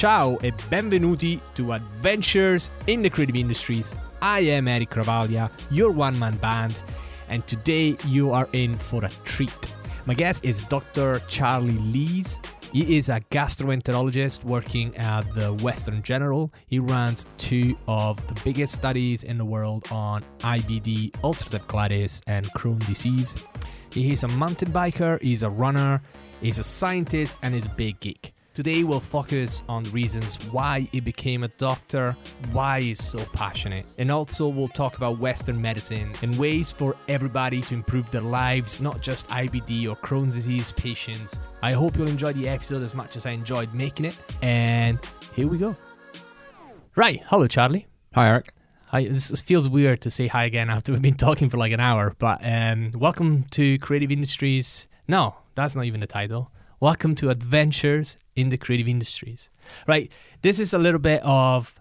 Ciao e benvenuti to Adventures in the Creative Industries. I am Eric Ravaglia, your one man band, and today you are in for a treat. My guest is Dr. Charlie Lees. He is a gastroenterologist working at the Western General. He runs two of the biggest studies in the world on IBD, ulcerative colitis, and Crohn's disease. He is a mountain biker, he's a runner, he's a scientist, and he's a big geek. Today we'll focus on reasons why he became a doctor, why he's so passionate, and also we'll talk about Western medicine and ways for everybody to improve their lives, not just IBD or Crohn's disease patients. I hope you'll enjoy the episode as much as I enjoyed making it, and here we go. Right, hello Charlie. Hi, Eric. Hi, this feels weird to say hi again after we've been talking for like an hour, but um, welcome to Creative Industries. No, that's not even the title. Welcome to Adventures in the Creative Industries. Right, this is a little bit of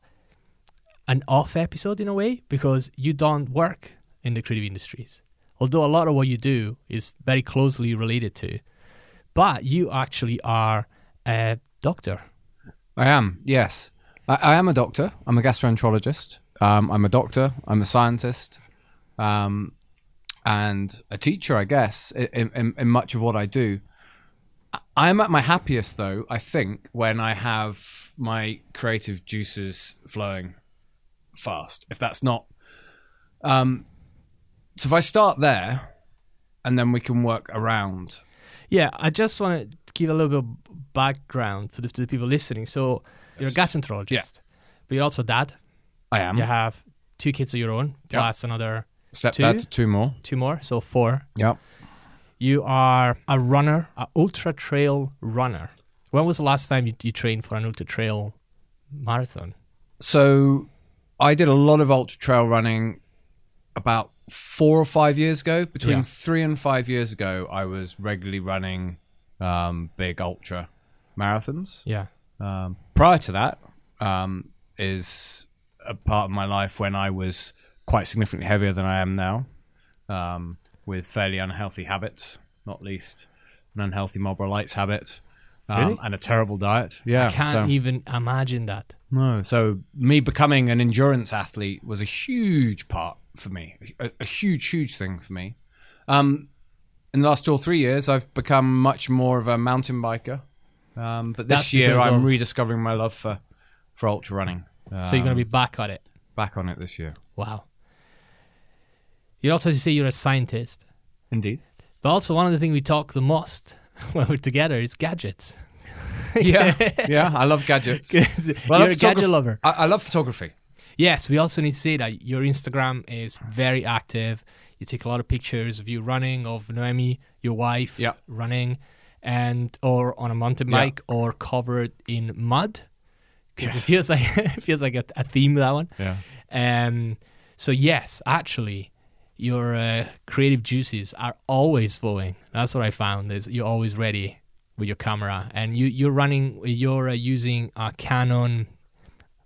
an off episode in a way because you don't work in the creative industries. Although a lot of what you do is very closely related to, but you actually are a doctor. I am, yes. I, I am a doctor. I'm a gastroenterologist. Um, I'm a doctor. I'm a scientist. Um, and a teacher, I guess, in, in, in much of what I do. I'm at my happiest, though, I think, when I have my creative juices flowing fast. If that's not. Um, so if I start there, and then we can work around. Yeah, I just want to give a little bit of background to the, to the people listening. So you're a gastroenterologist, Yeah. but you're also dad. I am. You have two kids of your own, Yeah. plus another Step two? two more. two more, so four. Yep. You are a runner, an ultra trail runner. When was the last time you, you trained for an ultra trail marathon? So I did a lot of ultra trail running about four or five years ago. Between Yeah. three and five years ago, I was regularly running um, big ultra marathons. Yeah. Um, prior to that, um, is a part of my life when I was quite significantly heavier than I am now, um, with fairly unhealthy habits, not least an unhealthy Marlboro Lights habit. Um, Really? And a terrible diet. Yeah, I can't so- even imagine that. no, so me becoming an endurance athlete was a huge part for me, a, a huge, huge thing for me. Um, in the last two or three years, I've become much more of a mountain biker. Um, but this That's year, I'm of- rediscovering my love for, for ultra running. so you're going to Um, be back at it. back on it this year. Wow. You also say you're a scientist, Indeed. but also one of the things we talk the most when we're together is gadgets. Yeah, yeah. I love gadgets. you're Well, I love a gadget lover. I, I love photography. Yes, we also need to say that your Instagram is very active. You take a lot of pictures of you running, of Noemi, your wife, Yeah. running, and or on a mountain Yeah. bike, or covered in mud. Because it feels like it feels like a, a theme that one. Yeah. Um, so yes, actually, your uh, creative juices are always flowing. That's what I found. Is you're always ready with your camera, and you you're running. You're uh, using a Canon.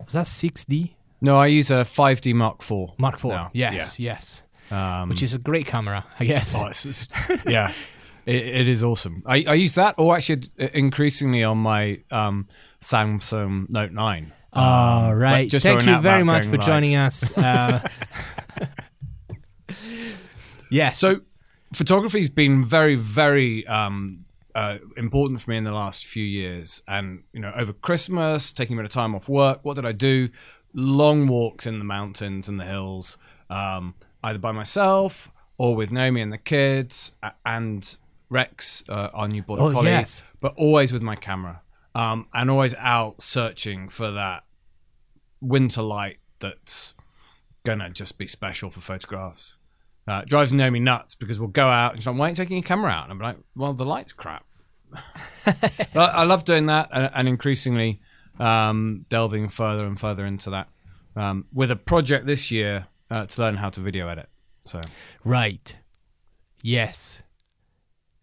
Was that 6D No, I use a 5D Mark IV. Mark IV? now. Yes, yes. Um, Which is a great camera, I guess. Oh, it's just, yeah, it, it is awesome. I, I use that, or actually uh, increasingly on my um, Samsung Note Nine. All Um, right. Thank you very much for right. joining us. Uh, yes. So, photography's been very, very um, uh, important for me in the last few years. And you know, over Christmas, taking a bit of time off work, what did I do? Long walks in the mountains and the hills, um, either by myself or with Naomi and the kids, and Rex, uh, our new border Oh, collie. yes. But always with my camera, um, and always out searching for that winter light that's gonna just be special for photographs. Uh, it drives Naomi nuts because we'll go out and she's like, "Why aren't you taking your camera out?" And I'm like, "Well, the light's crap." I love doing that, and, and increasingly um, delving further and further into that um, with a project this year uh, to learn how to video edit. So right. Yes.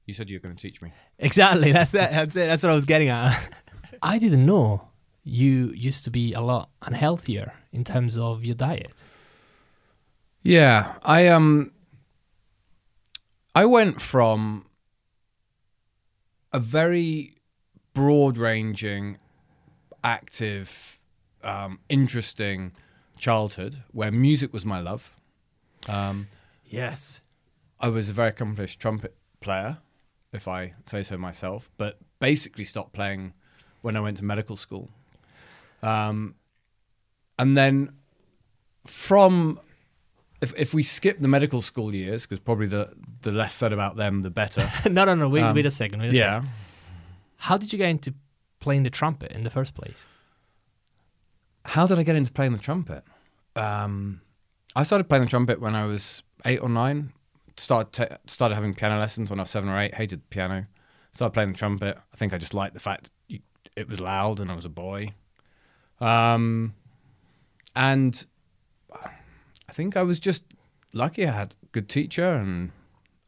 you said you were going to teach me. Exactly. That's it. That's it. That's what I was getting at. I didn't know you used to be a lot unhealthier in terms of your diet. Yeah, I um, I went from a very broad-ranging, active, um, interesting childhood where music was my love. Um, Yes. I was a very accomplished trumpet player, if I say so myself, but basically stopped playing when I went to medical school. Um, and then from if if we skip the medical school years, because probably the the less said about them, the better. no, no, no. Wait, Um, wait a second. Wait a second. yeah. How did you get into playing the trumpet in the first place? How did I get into playing the trumpet? Um, I started playing the trumpet when I was eight or nine. Started ta started having piano lessons when I was seven or eight. Hated piano. Started playing the trumpet. I think I just liked the fact it was loud and I was a boy. Um, and I think I was just lucky. I had a good teacher and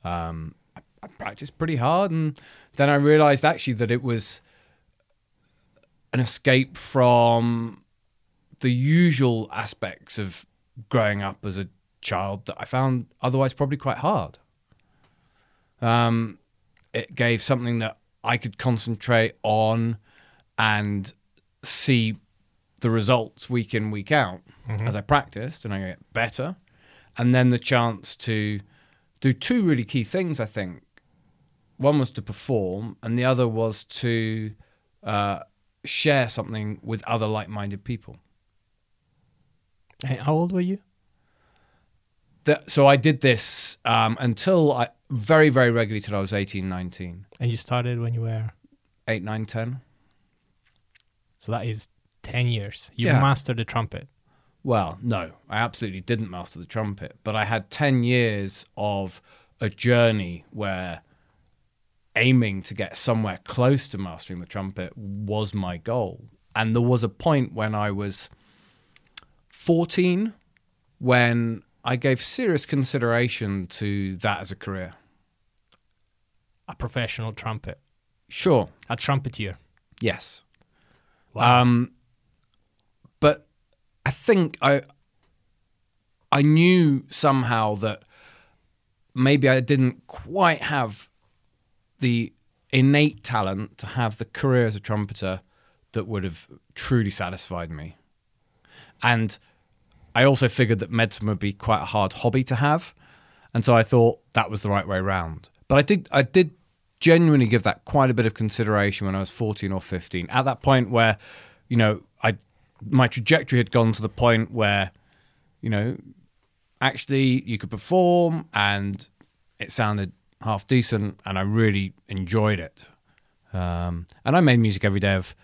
um, I, I practiced pretty hard. And then I realized actually that it was an escape from the usual aspects of growing up as a child that I found otherwise probably quite hard. Um, it gave something that I could concentrate on and see the results week in, week out as I practiced and I get better. And then the chance to do two really key things, I think. One was to perform, and the other was to uh, share something with other like minded people. Hey, How old were you? that, so I did this um, until I very, very regularly till I was 18, 19, And you started when you were 8, 9, 10. so that is ten years. You Yeah. mastered the trumpet. Well, no, I absolutely didn't master the trumpet, but I had 10 years of a journey where aiming to get somewhere close to mastering the trumpet was my goal. And there was a point when I was 14 when I gave serious consideration to that as a career. A professional trumpet. Sure, A trumpeter. yes. Wow. Um, but I think I I knew somehow that maybe I didn't quite have the innate talent to have the career as a trumpeter that would have truly satisfied me. And I also figured that medicine would be quite a hard hobby to have. And so I thought that was the right way round. But I did I did genuinely give that quite a bit of consideration when I was 14 or 15. At that point where, you know, my trajectory had gone to the point where, you know, actually you could perform and it sounded half decent and I really enjoyed it. Um, and I made music every day of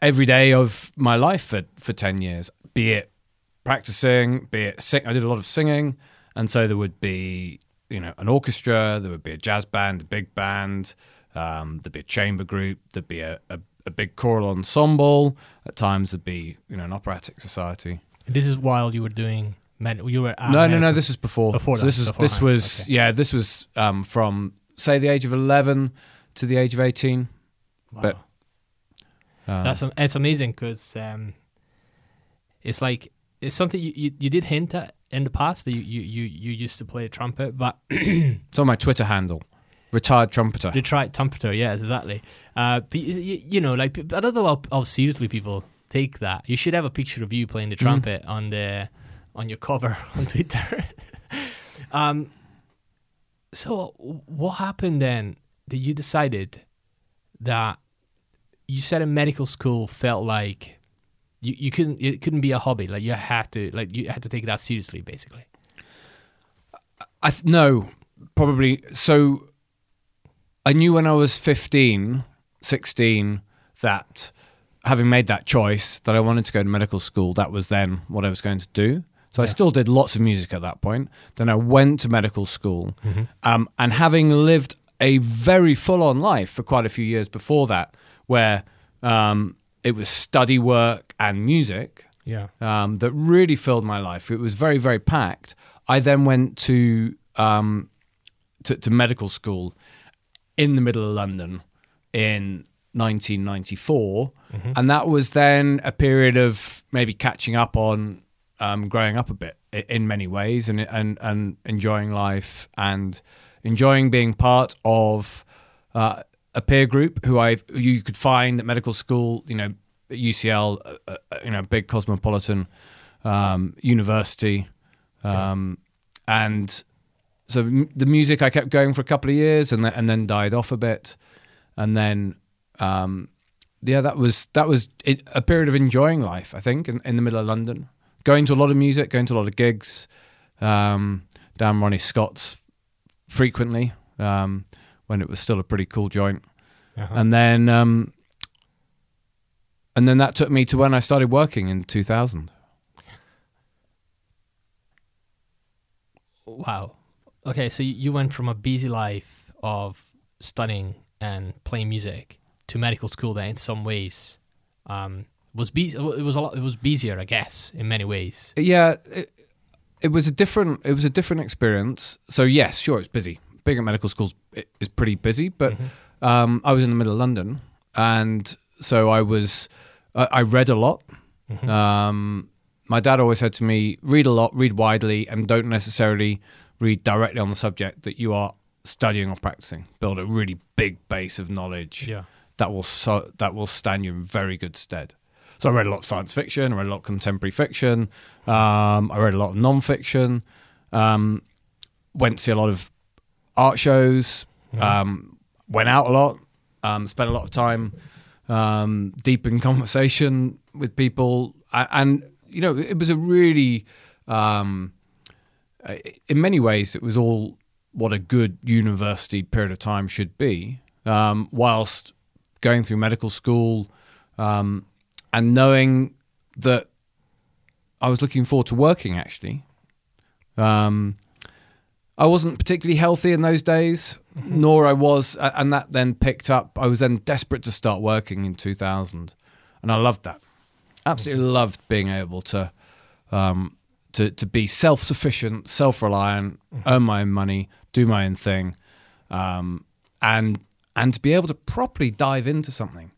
every day of my life for, for 10 years, be it practicing, be it sing. I did a lot of singing. And so there would be, you know, an orchestra, there would be a jazz band, a big band, um, there'd be a chamber group, there'd be a, a, a big choral ensemble. At times there'd be, you know, an operatic society. this is while you were doing. You were no, no, no. This was before. Before So this was this was okay. yeah. This was um, from say the age of eleven to the age of eighteen. Wow. but- Um, That's it's amazing because um, it's like it's something you, you, you did hint at in the past that you, you, you, you used to play trumpet, but it's on my Twitter handle. Retired trumpeter. Retired trumpeter, yes, exactly. Uh, you, you know, like I don't know how, how seriously people take that. You should have a picture of you playing the Mm. trumpet on the on your cover on Twitter. um, so what happened then that you decided that you said in medical school felt like you, you couldn't it couldn't be a hobby like you had to like you had to take it that seriously basically I th- no, probably. So I knew when I was 15, 16 that having made that choice that I wanted to go to medical school, that was then what I was going to do. So I still did lots of music at that point. Then I went to medical school, um, and having lived a very full-on life for quite a few years before that, where um, it was study work and music, yeah um, that really filled my life. It was very, very packed. I then went to, um, to to medical school in the middle of London in 1994, and that was then a period of maybe catching up on um, growing up a bit in many ways, and and and enjoying life and enjoying being part of uh, a peer group who I you could find at medical school. You know, UCL, uh, uh, you know, big cosmopolitan um, university, um, and so m- the music I kept going for a couple of years, and then and then died off a bit, and then. Um, yeah, that was that was it, a period of enjoying life. I think in, in the middle of London, going to a lot of music, going to a lot of gigs, um, down Ronnie Scott's frequently um, when it was still a pretty cool joint, Uh-huh. and then um, and then that took me to when I started working in 2000. Wow. Okay, so you- went from a busy life of studying and playing music to medical school that in some ways um, was be- it was a lot it was busier, I guess, in many ways. Yeah, it, it was a different it was a different experience. So yes, sure, it's busy. Being at medical school is pretty busy, but um, I was in the middle of London, and so I was I, I read a lot. Um, my dad always said to me, "Read a lot, read widely, and don't necessarily read directly on the subject that you are studying or practicing. Build a really big base of knowledge." Yeah. that will so, that will stand you in very good stead. So I read a lot of science fiction, I read a lot of contemporary fiction, um, I read a lot of non-fiction, um, went to see a lot of art shows, um, went out a lot, um, spent a lot of time um, deep in conversation with people, and you know it was a really, um, in many ways, it was all what a good university period of time should be, um, whilst going through medical school um, and knowing that I was looking forward to working actually. Um, I wasn't particularly healthy in those days, nor I was, and that then picked up. I was then desperate to start working in 2000, and I loved that. Absolutely loved being able to, um, to to be self sufficient, self reliant, earn my own money, do my own thing, um, and and to be able to properly dive into something.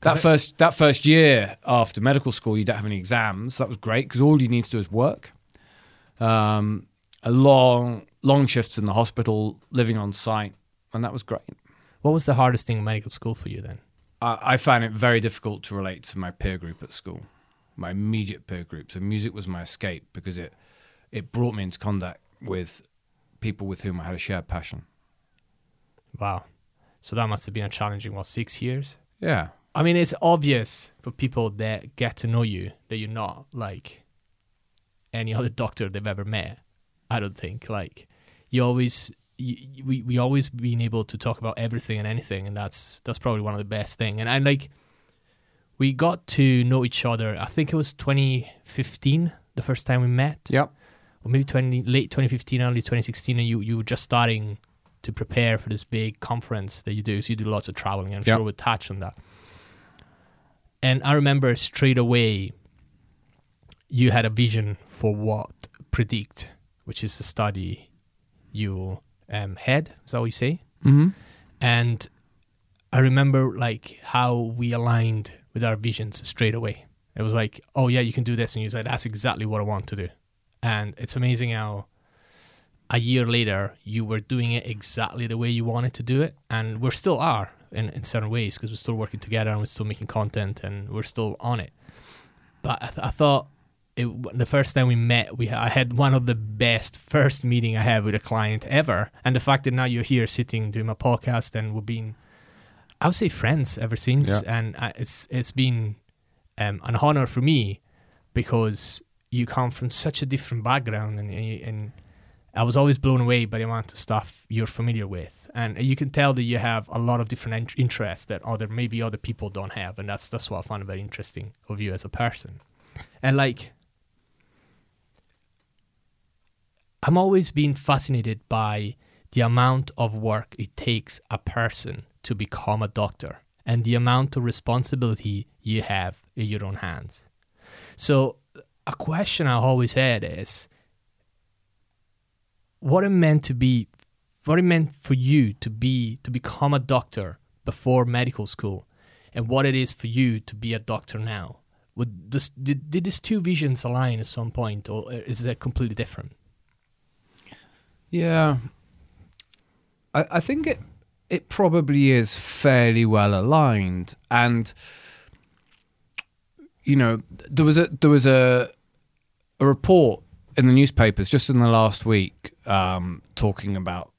That it- first that first year after medical school, you don't have any exams. That was great because all you need to do is work. Um, a long long shifts in the hospital, living on site, and that was great. What was the hardest thing in medical school for you then? I, I found it very difficult to relate to my peer group at school, my immediate peer group. So music was my escape because it it brought me into contact with people with whom I had a shared passion. Wow. So that must have been a challenging what six years. Yeah, I mean, it's obvious for people that get to know you that you're not like any other doctor they've ever met. I don't think like you always you, we we always been able to talk about everything and anything, and that's that's probably one of the best thing. And I like we got to know each other. I think it was 2015 the first time we met, yep, or maybe 20 late 2015, early 2016, and you you were just starting to prepare for this big conference that you do. So you do lots of traveling. I'm Yeah. sure we'll touch on that. And I remember straight away, you had a vision for what predict, which is the study you um, had. Is that what you say? mm-hmm. And I remember like how we aligned with our visions straight away. It was like, oh yeah, you can do this, and you said that's exactly what I want to do. And it's amazing how a year later you were doing it exactly the way you wanted to do it, and we still are in, in certain ways because we're still working together and we're still making content and we're still on it. But I, th- I thought it, the first time we met, we I had one of the best first meeting I had with a client ever, and the fact that now you're here sitting doing my podcast and we've been, I would say, friends ever since, and I, it's it's been um, an honor for me because you come from such a different background, and and, I was always blown away by the amount of stuff you're familiar with, and you can tell that you have a lot of different in- interests that other maybe other people don't have, and that's that's what I find very interesting of you as a person, and like. I'm always been fascinated by the amount of work it takes a person to become a doctor and the amount of responsibility you have in your own hands. So, a question I always had is what it meant to be, what it meant for you to be, to become a doctor before medical school, and what it is for you to be a doctor now. Would this, did, did these two visions align at some point, or is it completely different? Yeah, I, I think it it probably is fairly well aligned, and you know, there was a there was a a report in the newspapers just in the last week um, talking about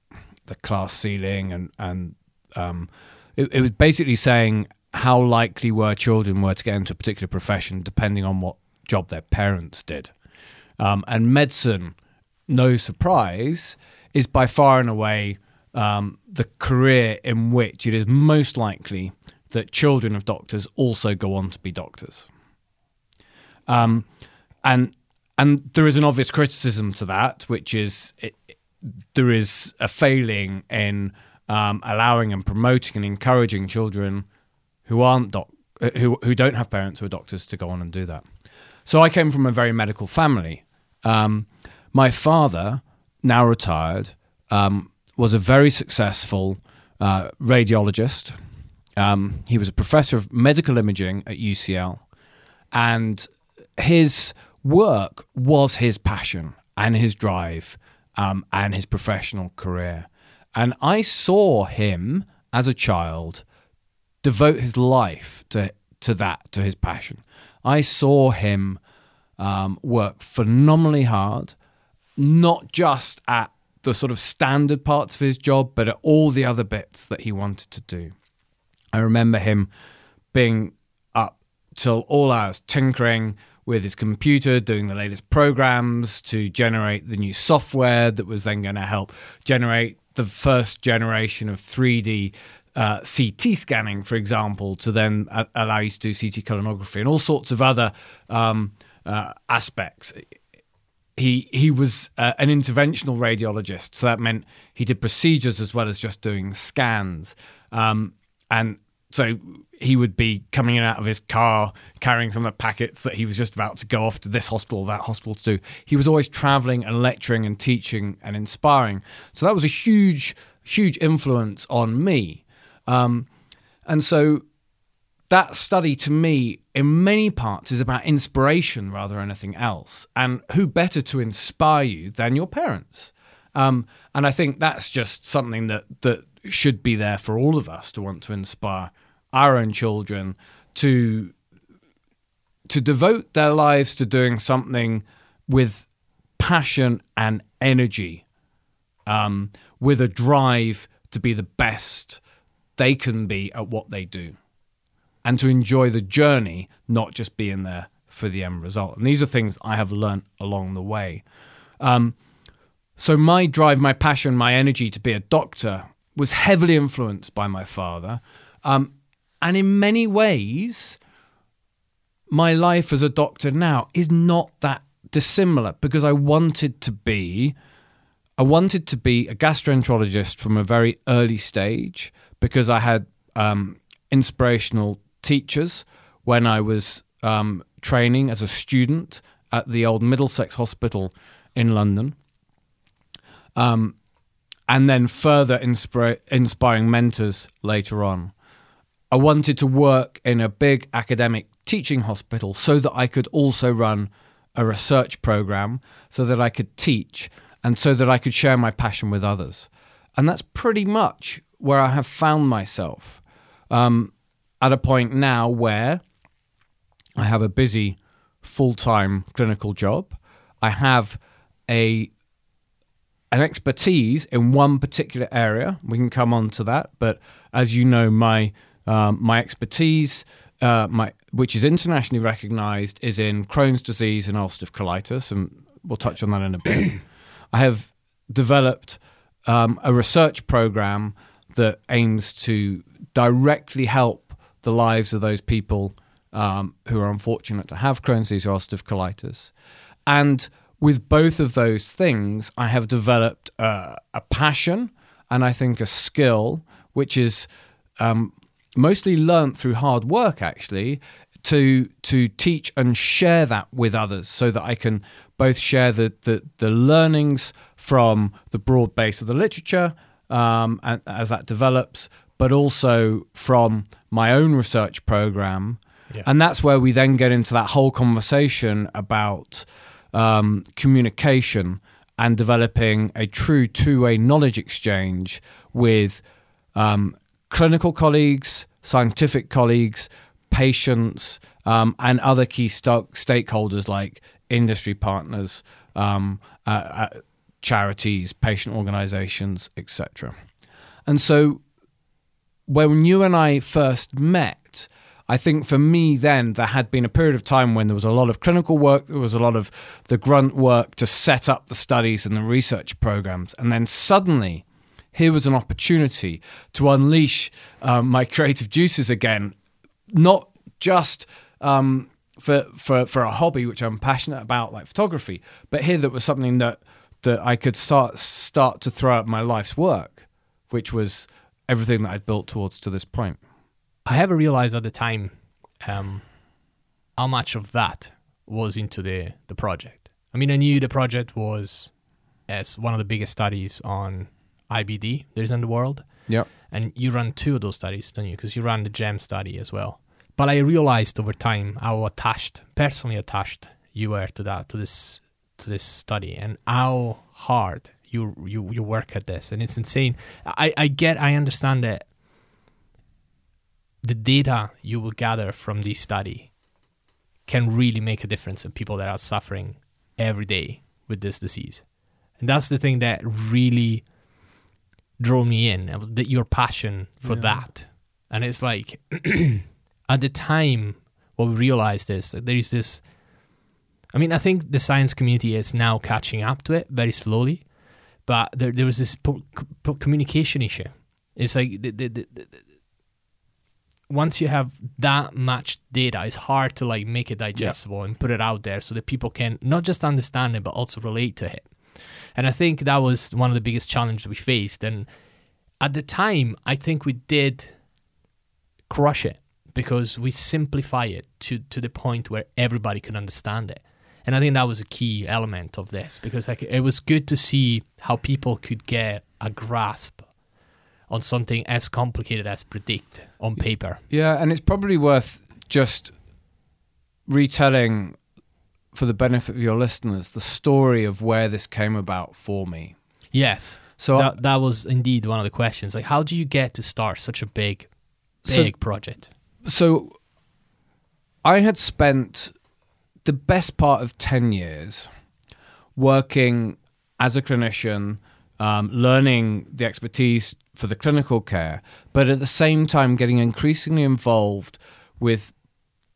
the class ceiling and and um, it, it was basically saying how likely were children were to get into a particular profession depending on what job their parents did. Um, and medicine, no surprise, is by far and away um, the career in which it is most likely that children of doctors also go on to be doctors. Um, and and there is an obvious criticism to that, which is it, there is a failing in um, allowing and promoting and encouraging children who aren't doc- uh, who who don't have parents who are doctors to go on and do that. So I came from a very medical family. Um, my father, now retired, um, was a very successful uh, radiologist. Um, he was a professor of medical imaging at UCL, and his work was his passion and his drive um, and his professional career. And I saw him as a child devote his life to to that, to his passion. I saw him um, work phenomenally hard, not just at the sort of standard parts of his job, but at all the other bits that he wanted to do. I remember him being up till all hours tinkering with his computer, doing the latest programs to generate the new software that was then going to help generate the first generation of 3D uh, CT scanning, for example, to then a- allow you to do CT colonography and all sorts of other um, uh, aspects. He he was uh, an interventional radiologist, so that meant he did procedures as well as just doing scans. Um, and so he would be coming in out of his car carrying some of the packets that he was just about to go off to this hospital, that hospital to do. He was always traveling and lecturing and teaching and inspiring. So that was a huge, huge influence on me. Um, and so that study to me, in many parts, is about inspiration rather than anything else. And who better to inspire you than your parents? Um, and I think that's just something that that should be there for all of us to want to inspire our own children to to devote their lives to doing something with passion and energy, um, with a drive to be the best they can be at what they do and to enjoy the journey, not just being there for the end result. And these are things I have learned along the way. Um, so my drive, my passion, my energy to be a doctor was heavily influenced by my father. Um, and in many ways, my life as a doctor now is not that dissimilar because I wanted to be I wanted to be a gastroenterologist from a very early stage because I had um, inspirational teachers when I was um, training as a student at the old Middlesex Hospital in London. Um, and then further inspira- inspiring mentors later on. I wanted to work in a big academic teaching hospital so that I could also run a research program, so that I could teach, and so that I could share my passion with others. And that's pretty much where I have found myself um, at a point now where I have a busy full time clinical job. I have a an expertise in one particular area. We can come on to that, but as you know, my um, my expertise, uh, my which is internationally recognised, is in Crohn's disease and ulcerative colitis, and we'll touch on that in a bit. I have developed um, a research program that aims to directly help the lives of those people um, who are unfortunate to have Crohn's disease or ulcerative colitis. And with both of those things, I have developed uh, a passion and I think a skill, which is um, mostly learnt through hard work, actually, to to teach and share that with others, so that I can both share the the, the learnings from the broad base of the literature um, and, as that develops, but also from my own research program. Yeah. And that's where we then get into that whole conversation about um, communication and developing a true two way knowledge exchange with um, clinical colleagues, scientific colleagues, patients, um, and other key sto- stakeholders like industry partners, um, uh, uh, charities, patient organizations, etc. And so when you and I first met, I think for me then there had been a period of time when there was a lot of clinical work, there was a lot of the grunt work to set up the studies and the research programs, and then suddenly here was an opportunity to unleash um, my creative juices again, not just um, for for for a hobby which I'm passionate about, like photography, but here that was something that that I could start start to throw out my life's work, which was everything that I'd built towards to this point. I haven't realized at the time um, how much of that was into the the project. I mean, I knew the project was as one of the biggest studies on IBD there is in the world. Yeah. And you run two of those studies, don't you? Because you run the GEM study as well. But I realized over time how attached, personally attached, you were to that, to this, to this study, and how hard you you you work at this, and it's insane. I I get, I understand that the data you will gather from this study can really make a difference in people that are suffering every day with this disease, and that's the thing that really drew me in. That your passion for Yeah. that, and it's like at the time what we realized is that there is this I mean, I think the science community is now catching up to it very slowly, but there, there was this po- po- communication issue. It's like the, the, the, once you have that much data, it's hard to like make it digestible and put it out there so that people can not just understand it but also relate to it. And I think that was one of the biggest challenges we faced. And at the time, I think we did crush it because we simplify it to, to the point where everybody could understand it. And I think that was a key element of this because like it was good to see how people could get a grasp on something as complicated as predict on paper. Yeah, and it's probably worth just retelling for the benefit of your listeners the story of where this came about for me. Yes. So that, that was indeed one of the questions. Like how do you get to start such a big So- big project? so I had spent the best part of 10 years working as a clinician, um, learning the expertise for the clinical care, but at the same time getting increasingly involved with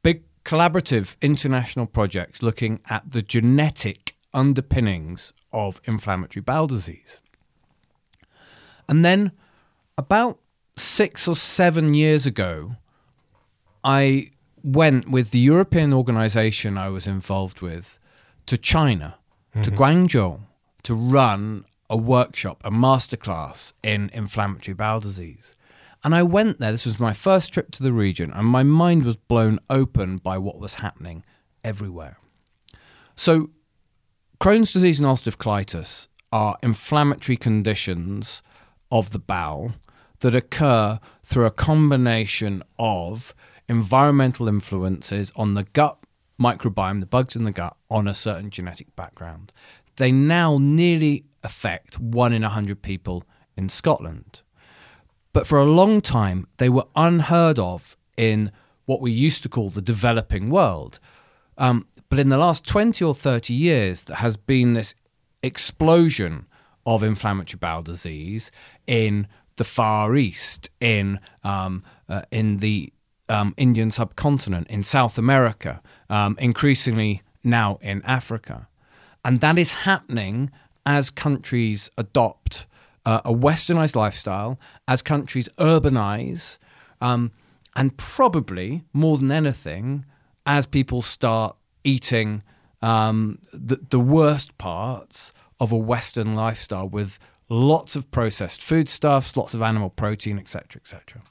big collaborative international projects looking at the genetic underpinnings of inflammatory bowel disease. And then about six or seven years ago, I went with the European organization I was involved with to China, to mm-hmm. Guangzhou, to run a workshop, a masterclass in inflammatory bowel disease. And I went there, this was my first trip to the region, and my mind was blown open by what was happening everywhere. So, Crohn's disease and ulcerative colitis are inflammatory conditions of the bowel that occur through a combination of environmental influences on the gut microbiome, the bugs in the gut, on a certain genetic background. They now nearly affect one in a hundred people in Scotland. But for a long time, they were unheard of in what we used to call the developing world. Um, but in the last 20 or 30 years, there has been this explosion of inflammatory bowel disease in the Far East, in, um, uh, in the um, Indian subcontinent, in South America, um, increasingly now in Africa. And that is happening as countries adopt uh, a westernized lifestyle, as countries urbanize, um, and probably more than anything, as people start eating um, the, the worst parts of a Western lifestyle with lots of processed foodstuffs, lots of animal protein, etc., etc.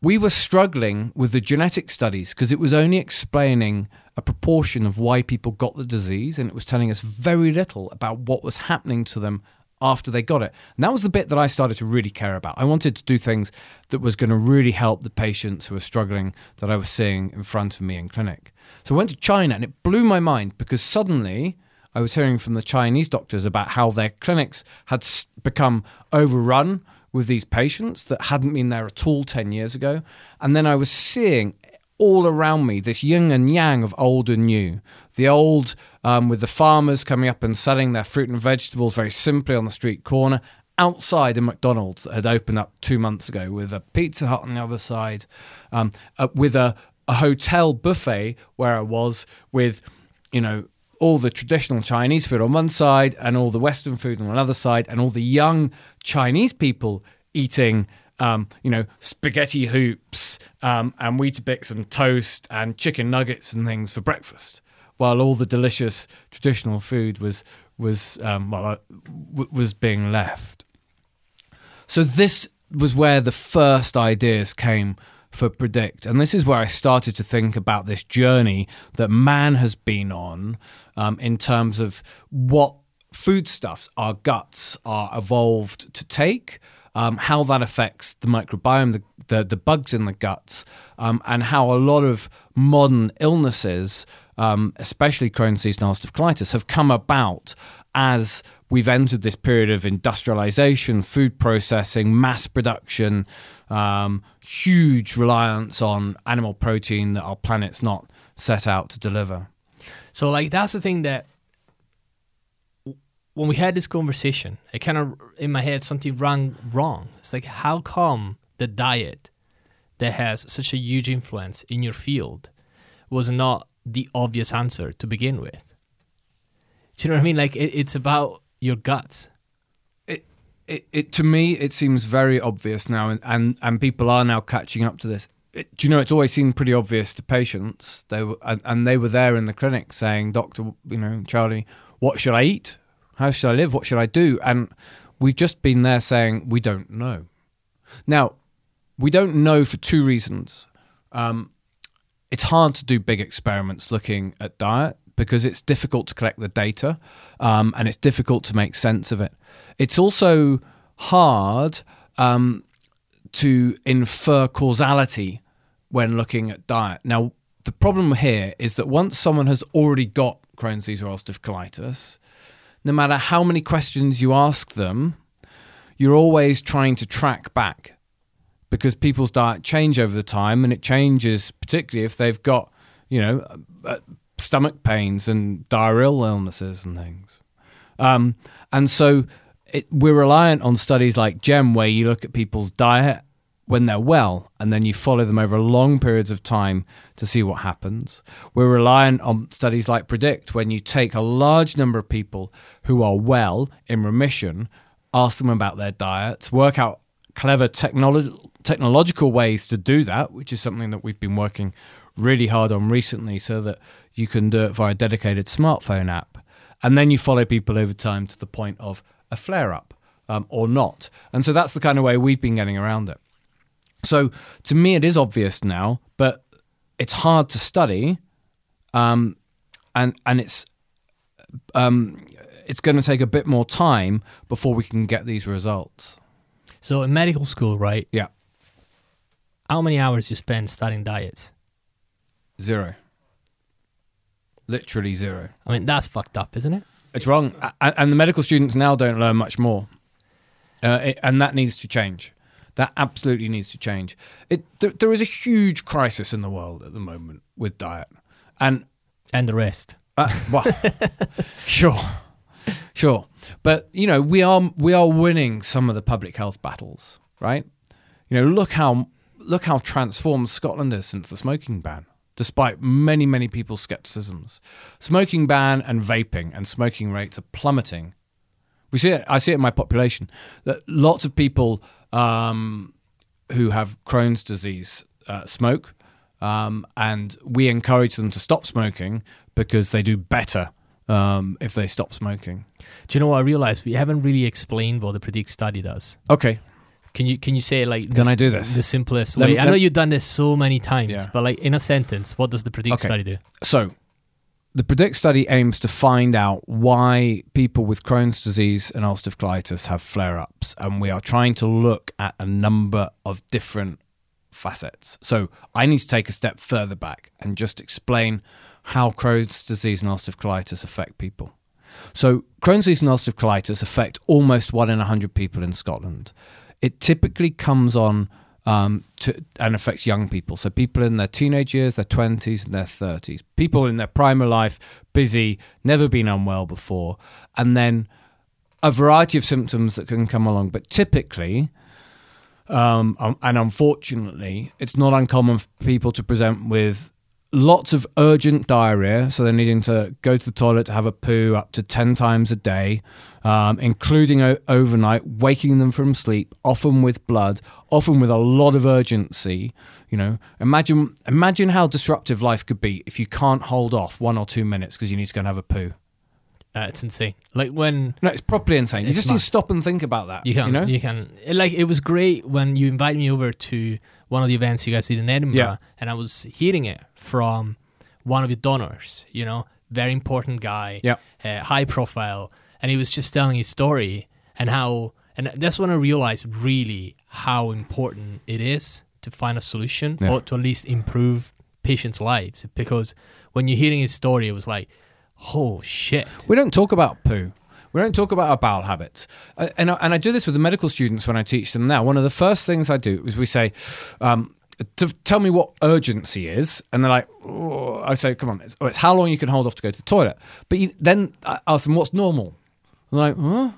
We were struggling with the genetic studies because it was only explaining a proportion of why people got the disease, and it was telling us very little about what was happening to them after they got it. And that was the bit that I started to really care about. I wanted to do things that was going to really help the patients who were struggling that I was seeing in front of me in clinic. So I went to China, and it blew my mind because suddenly I was hearing from the Chinese doctors about how their clinics had become overrun with these patients that hadn't been there at all 10 years ago. And then I was seeing all around me this yin and yang of old and new. The old um, with the farmers coming up and selling their fruit and vegetables very simply on the street corner. Outside a McDonald's that had opened up two months ago, with a Pizza Hut on the other side, um, uh, with a, a hotel buffet where I was with, you know, all the traditional Chinese food on one side and all the Western food on another side, and all the young Chinese people eating, um, you know, spaghetti hoops um, and Weetabix and toast and chicken nuggets and things for breakfast, while all the delicious traditional food was was um, well uh, w- was being left. So this was where the first ideas came for predict and this is where i started to think about this journey that man has been on um, in terms of what foodstuffs our guts are evolved to take um, how that affects the microbiome the, the, the bugs in the guts um, and how a lot of modern illnesses um, especially Crohn's disease and ulcerative colitis, have come about as we've entered this period of industrialization, food processing, mass production, um, huge reliance on animal protein that our planet's not set out to deliver. So, like, that's the thing that when we had this conversation, it kind of in my head something rang wrong. It's like, how come the diet that has such a huge influence in your field was not the obvious answer to begin with? Do you know what I mean? Like, it, it's about your guts. It, it, it to me, it seems very obvious now, and, and, and people are now catching up to this. It, do you know? It's always seemed pretty obvious to patients. They were, and, and they were there in the clinic saying, "Doctor, you know, Charlie, what should I eat? How should I live? What should I do?" And we've just been there saying, "We don't know." Now, we don't know for two reasons. Um, it's hard to do big experiments looking at diet because it's difficult to collect the data um, and it's difficult to make sense of it. It's also hard um, to infer causality when looking at diet. Now, the problem here is that once someone has already got Crohn's disease or ulcerative colitis, no matter how many questions you ask them, you're always trying to track back because people's diet change over the time and it changes particularly if they've got you know uh, stomach pains and diarrheal illnesses and things. Um, and so it, we're reliant on studies like gem where you look at people's diet when they're well and then you follow them over long periods of time to see what happens we're reliant on studies like predict when you take a large number of people who are well in remission ask them about their diets work out clever technology technological ways to do that, which is something that we've been working really hard on recently so that you can do it via a dedicated smartphone app. And then you follow people over time to the point of a flare up um, or not. And so that's the kind of way we've been getting around it. So to me, it is obvious now, but it's hard to study. Um, and, and it's, um, it's going to take a bit more time before we can get these results. So in medical school, right? Yeah. How many hours you spend studying diets? Zero. Literally zero. I mean, that's fucked up, isn't it? It's wrong. And the medical students now don't learn much more. Uh, it, and that needs to change. That absolutely needs to change. It, there, there is a huge crisis in the world at the moment with diet. And And the rest. uh, well, sure, sure, but you know we are we are winning some of the public health battles, right? You know, look how look how transformed Scotland is since the smoking ban, despite many many people's skepticisms. Smoking ban and vaping and smoking rates are plummeting. We see it. I see it in my population that lots of people um, who have Crohn's disease uh, smoke, um, and we encourage them to stop smoking because they do better um, if they stop smoking. Do you know what I realized? We haven't really explained what the predict study does. Okay, Can you can you say like Can I do this? the simplest Let way? me- I know you've done this so many times, Yeah. but like in a sentence, what does the predict Okay. study do? so the predict study aims to find out why people with Crohn's disease and ulcerative colitis have flare-ups, and we are trying to look at a number of different facets. So I need to take a step further back and just explain how Crohn's disease and ulcerative colitis affect people. So Crohn's disease and ulcerative colitis affect almost one in a hundred people in Scotland. it typically comes on um, to, and affects young people. So people in their teenage years, their 20s, and their 30s. People in their prime of life, busy, never been unwell before. And then a variety of symptoms that can come along. But typically, um, um, and unfortunately, it's not uncommon for people to present with lots of urgent diarrhea, so they're needing to go to the toilet to have a poo up to 10 times a day, um, including o- overnight, waking them from sleep, often with blood, often with a lot of urgency. You know, imagine imagine how disruptive life could be if you can't hold off one or two minutes because you need to go and have a poo. Uh, it's insane. Like when No, it's properly insane. You just need to stop and think about that. you can, you know, you can. it- Like it was great when you invited me over to one of the events you guys did in Edinburgh, Yeah. and I was hearing it from one of your donors. You know, very important guy, Yeah. uh, high profile, and he was just telling his story and how, and that's when I realized really how important it is to find a solution Yeah. or to at least improve patients' lives. Because when you're hearing his story, it was like, oh shit. We don't talk about poo. We don't talk about our bowel habits. Uh, and, I, and I do this with the medical students when I teach them now. One of the first things I do is we say, um, to tell me what urgency is. And they're like, oh. I say, come on, it's, oh, it's how long you can hold off to go to the toilet. But you, then I ask them, what's normal? I'm like, huh?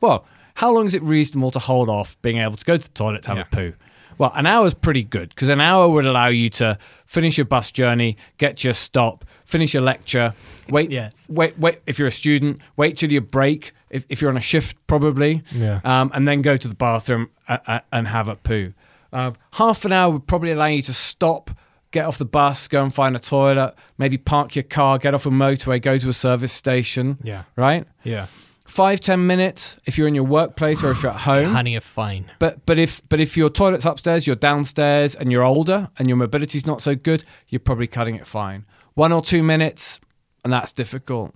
Well, how long is it reasonable to hold off being able to go to the toilet to have Yeah. a poo? Well, an hour's pretty good because an hour would allow you to finish your bus journey, get your stop, finish your lecture, wait, Yes. wait, wait. If you're a student, wait till your break. If, if you're on a shift, probably, Yeah. um, and then go to the bathroom uh, uh, and have a poo. Uh, half an hour would probably allow you to stop, get off the bus, go and find a toilet, maybe park your car, get off a motorway, go to a service station. Yeah. Right. Yeah. Five ten minutes if you're in your workplace or if you're at home. Cutting it fine. But but if but if your toilet's upstairs, you're downstairs, and you're older, and your mobility's not so good, you're probably cutting it fine. One or two minutes, and that's difficult.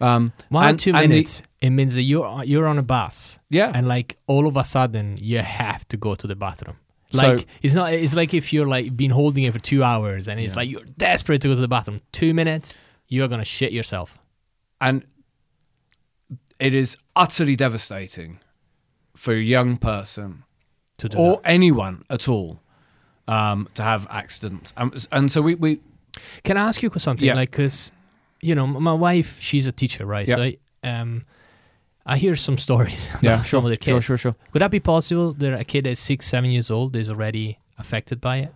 Um, One and- or two and the- minutes, it means that you're you're on a bus, yeah, and like all of a sudden you have to go to the bathroom. So- Like it's not. It's like if you're like been holding it for two hours, and it's Yeah. like you're desperate to go to the bathroom. Two minutes, you're gonna shit yourself. and it is utterly devastating for a young person To do or that. anyone at all um, to have accidents. Um, and so we, we Can I ask you something? Yeah. Like, cause you know, my wife, she's a teacher, right? So I, um, I hear some stories. yeah, sure, some sure, sure, sure. Would that be possible? That a kid that's six, seven years old is already affected by it.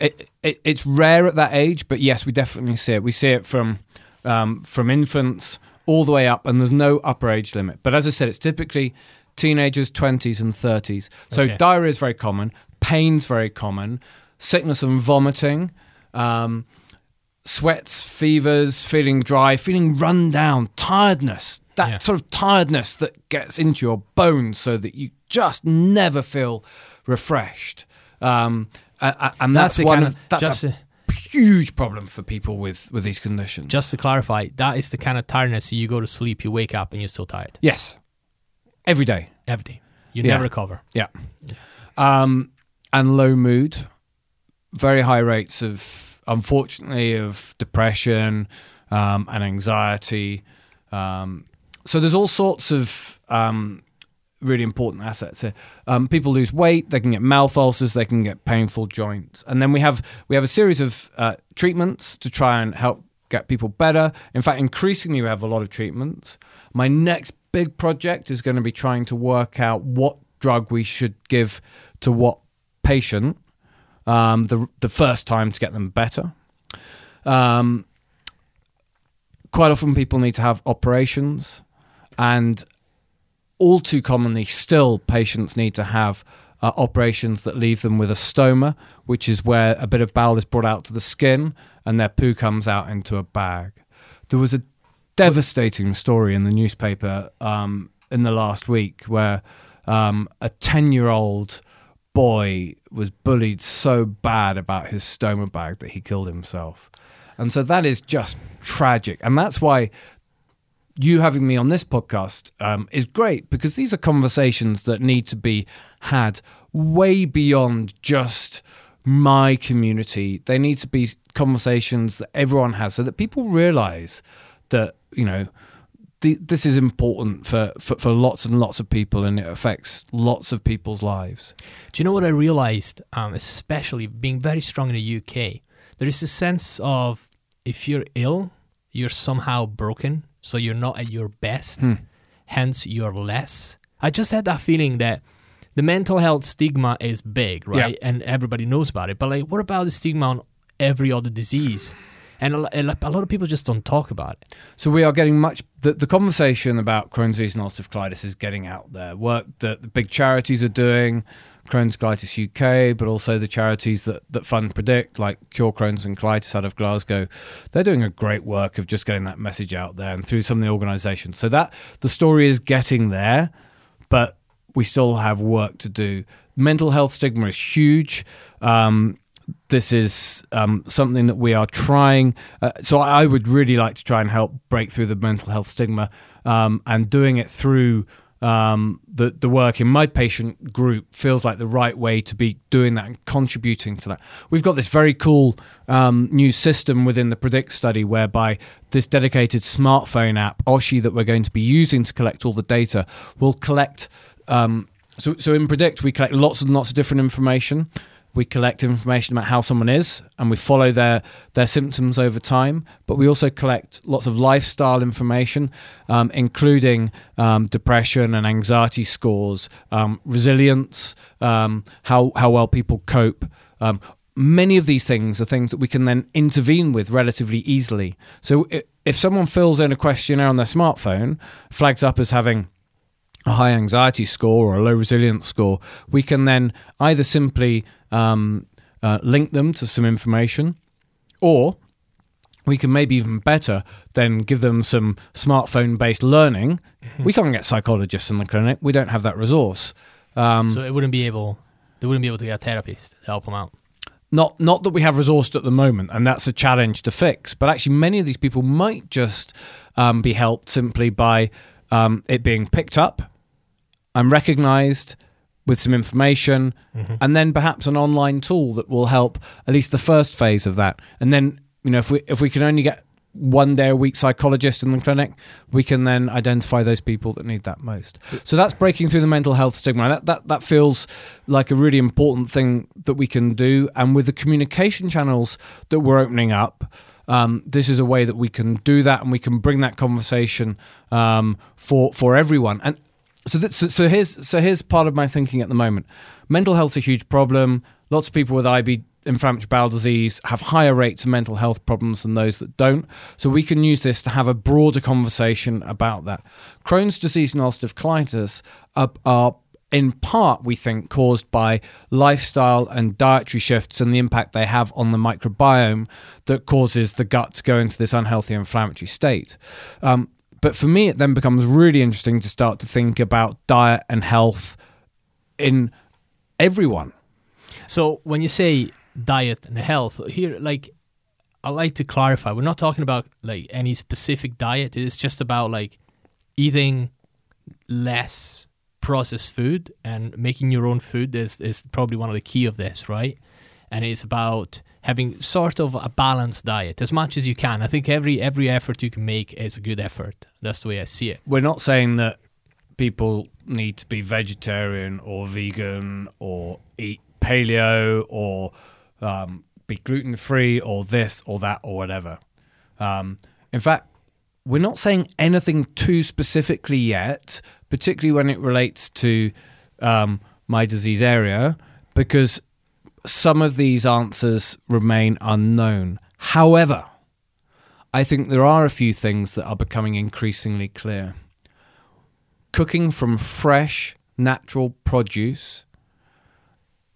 it, it it's rare at that age, but yes, we definitely see it. We see it from um, from infants all the way up, and there's no upper age limit. But as I said, it's typically teenagers, twenties, and thirties. So Okay. diarrhea is very common, pain's very common, sickness and vomiting. Um, Sweats, fevers, feeling dry, feeling run down, tiredness, that Yeah. sort of tiredness that gets into your bones so that you just never feel refreshed. Um, and that's, the one kind of, of that's just a huge problem for people with with these conditions. just to clarify. That is the kind of tiredness. You go to sleep, you wake up, and you're still tired yes, every day. every day. You Yeah. never recover. Yeah, um, and low mood, very high rates of unfortunately of depression um, and anxiety. Um, so there's all sorts of um, really important assets here. Um, people lose weight, they can get mouth ulcers, they can get painful joints, and then we have we have a series of uh, treatments to try and help get people better. In fact, increasingly we have a lot of treatments. My next big project is going to be trying to work out what drug we should give to what patient um, the the first time to get them better. Um, quite often, people need to have operations, and all too commonly, still patients need to have uh, operations that leave them with a stoma, which is where a bit of bowel is brought out to the skin and their poo comes out into a bag. There was a devastating story in the newspaper um, in the last week where um, a 10 year old boy was bullied so bad about his stoma bag that he killed himself. And so that is just tragic. And that's why you having me on this podcast um, is great because these are conversations that need to be had way beyond just my community. They need to be conversations that everyone has so that people realize that, you know, the, this is important for, for, for lots and lots of people, and it affects lots of people's lives. Do you know what I realized, um, especially being very strong in the UK? There is a sense of if you're ill, you're somehow broken, so you're not at your best, Hmm. hence you're less. I just had that feeling that the mental health stigma is big, right? And everybody knows about it. But like, what about the stigma on every other disease? And a, lo- a lo- a lot of people just don't talk about it. So we are getting much. The, the conversation about Crohn's disease and ulcerative colitis is getting out there. Work that the big charities are doing, Crohn's Colitis UK, but also the charities that, that fund PREDICCT, like Cure Crohn's and Colitis out of Glasgow, they're doing a great work of just getting that message out there and through some of the organisations. So that the story is getting there, but we still have work to do. Mental health stigma is huge. Um, this is um, something that we are trying. Uh, so I would really like to try and help break through the mental health stigma um, and doing it through um, the the work in my patient group feels like the right way to be doing that and contributing to that. We've got this very cool um, new system within the PREDICCT study whereby this dedicated smartphone app Oshi that we're going to be using to collect all the data will collect. Um, so so in PREDICCT we collect lots and lots of different information we collect information about how someone is and we follow their their symptoms over time but we also collect lots of lifestyle information um, including um, depression and anxiety scores um, resilience um, how how well people cope. Um, many of these things are things that we can then intervene with relatively easily. So if someone fills in a questionnaire on their smartphone flags up as having a high anxiety score or a low resilience score, we can then either simply um, uh, link them to some information, or we can maybe even better then give them some smartphone based learning. We can't get psychologists in the clinic. We don't have that resource. Um, So it wouldn't be able, they wouldn't be able to get a therapist to help them out. not not that we have resourced at the moment, and that's a challenge to fix. But actually, many of these people might just um, be helped simply by um, it being picked up and recognised with some information, and then perhaps an online tool that will help at least the first phase of that. And then you know if we if we can only get one day a week psychologist in the clinic, we can then identify those people that need that most. So that's breaking through the mental health stigma. That that that feels like a really important thing that we can do. And with the communication channels that we're opening up, um, this is a way that we can do that, and we can bring that conversation um, for for everyone. And so, that, so so here's so here's part of my thinking at the moment. Mental health's a huge problem. Lots of people with IB inflammatory bowel disease have higher rates of mental health problems than those that don't. So we can use this to have a broader conversation about that. Crohn's disease and ulcerative colitis are, are in part, we think, caused by lifestyle and dietary shifts and the impact they have on the microbiome that causes the gut to go into this unhealthy inflammatory state. Um, but for me, it then becomes really interesting to start to think about diet and health in everyone. So when you say diet and health, here, like, I like to clarify, we're not talking about like any specific diet. It's just about like eating less processed food and making your own food is, is probably one of the key of this, right? And it's about having sort of a balanced diet as much as you can. I think every every effort you can make is a good effort. That's the way I see it. We're not saying that people need to be vegetarian or vegan or eat paleo or um, be gluten free or this or that or whatever. Um, in fact, we're not saying anything too specifically yet, particularly when it relates to um, my disease area, because some of these answers remain unknown. However, I think there are a few things that are becoming increasingly clear. Cooking from fresh, natural produce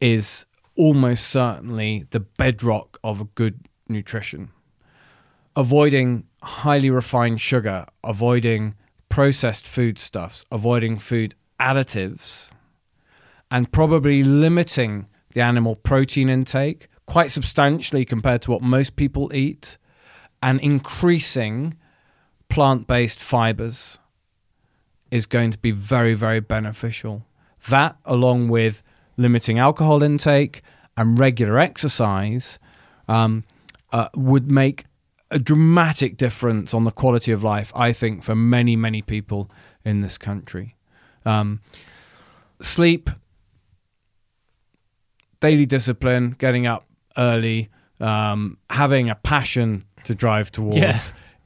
is almost certainly the bedrock of good nutrition. Avoiding highly refined sugar, avoiding processed foodstuffs, avoiding food additives, and probably limiting the animal protein intake quite substantially compared to what most people eat, and increasing plant based fibers is going to be very, very beneficial. That, along with limiting alcohol intake and regular exercise, um, uh, would make a dramatic difference on the quality of life, I think, for many, many people in this country. Um, sleep, daily discipline, getting up early, um, having a passion to drive towards, Yeah.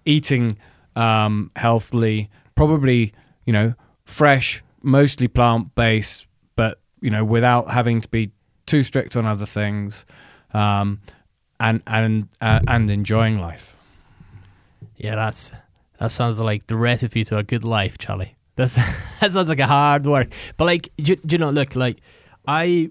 eating um, healthily, probably, you know, fresh, mostly plant based, but, you know, without having to be too strict on other things. Um, and and uh, and enjoying life. Yeah, that's that sounds like the recipe to a good life, Charlie. That's that sounds like a hard work. But like, you, you know, look, like I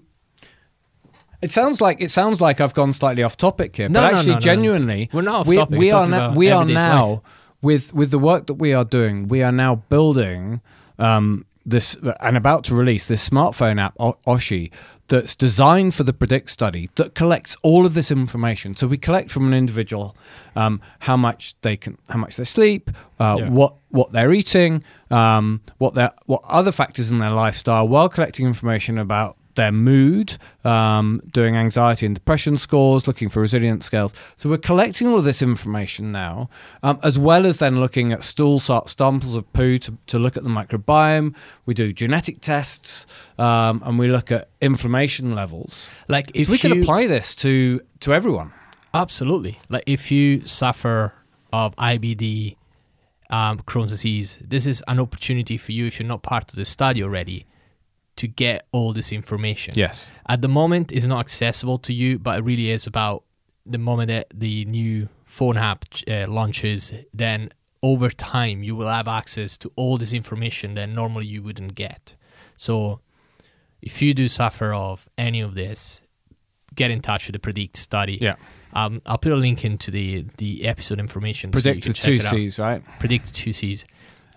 It sounds like it sounds like I've gone slightly off topic here, No, but no, actually, no, genuinely, We're not off we, topic, we are now we are now life. with with the work that we are doing. We are now building um, this and about to release this smartphone app O- Oshi that's designed for the PREDICCT study that collects all of this information. So we collect from an individual um, how much they can, how much they sleep, uh, Yeah. what what they're eating, um, what their what other factors in their lifestyle, while collecting information about their mood, um, doing anxiety and depression scores, looking for resilience scales. So we're collecting all of this information now, um, as well as then looking at stool sa- samples of poo to, to look at the microbiome. We do genetic tests, um, and we look at inflammation levels. like if so we you can apply this to to everyone. absolutely like if you suffer of IBD, um, Crohn's disease, this is an opportunity for you if you're not part of the study already to get all this information. Yes. At the moment, it's not accessible to you, but it really is about the moment that the new phone app uh, launches. Then over time, you will have access to all this information that normally you wouldn't get. So, if you do suffer of any of this, get in touch with the PREDICCT study. Yeah. Um, I'll put a link into the the episode information. so you PREDICCT can with check two it out C's, right? PREDICCT two C's.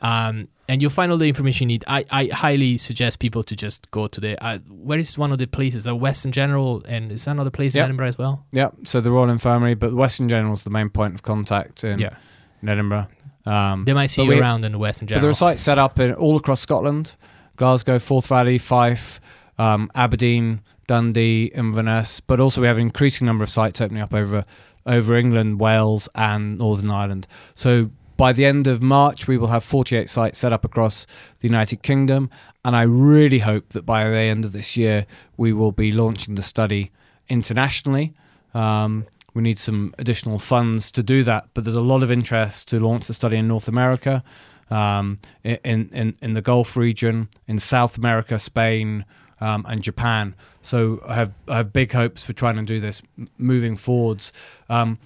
Um, and you'll find all the information you need. I, I highly suggest people to just go to the uh, where is one of the places? The Western General, and is that another place Yep. in Edinburgh as well? Yeah. So the Royal Infirmary, but the Western General is the main point of contact in, Yeah, in Edinburgh. Um, they might see you we- around in the Western But there are sites set up in all across Scotland, Glasgow, Forth Valley, Fife, um, Aberdeen, Dundee, Inverness. But also we have an increasing number of sites opening up over over England, Wales, and Northern Ireland. So by the end of March, we will have 48 sites set up across the United Kingdom, and I really hope that by the end of this year, we will be launching the study internationally. Um, we need some additional funds to do that, but there's a lot of interest to launch the study in North America, um, in, in in the Gulf region, in South America, Spain, um, and Japan. So I have I have big hopes for trying to do this moving forwards, um,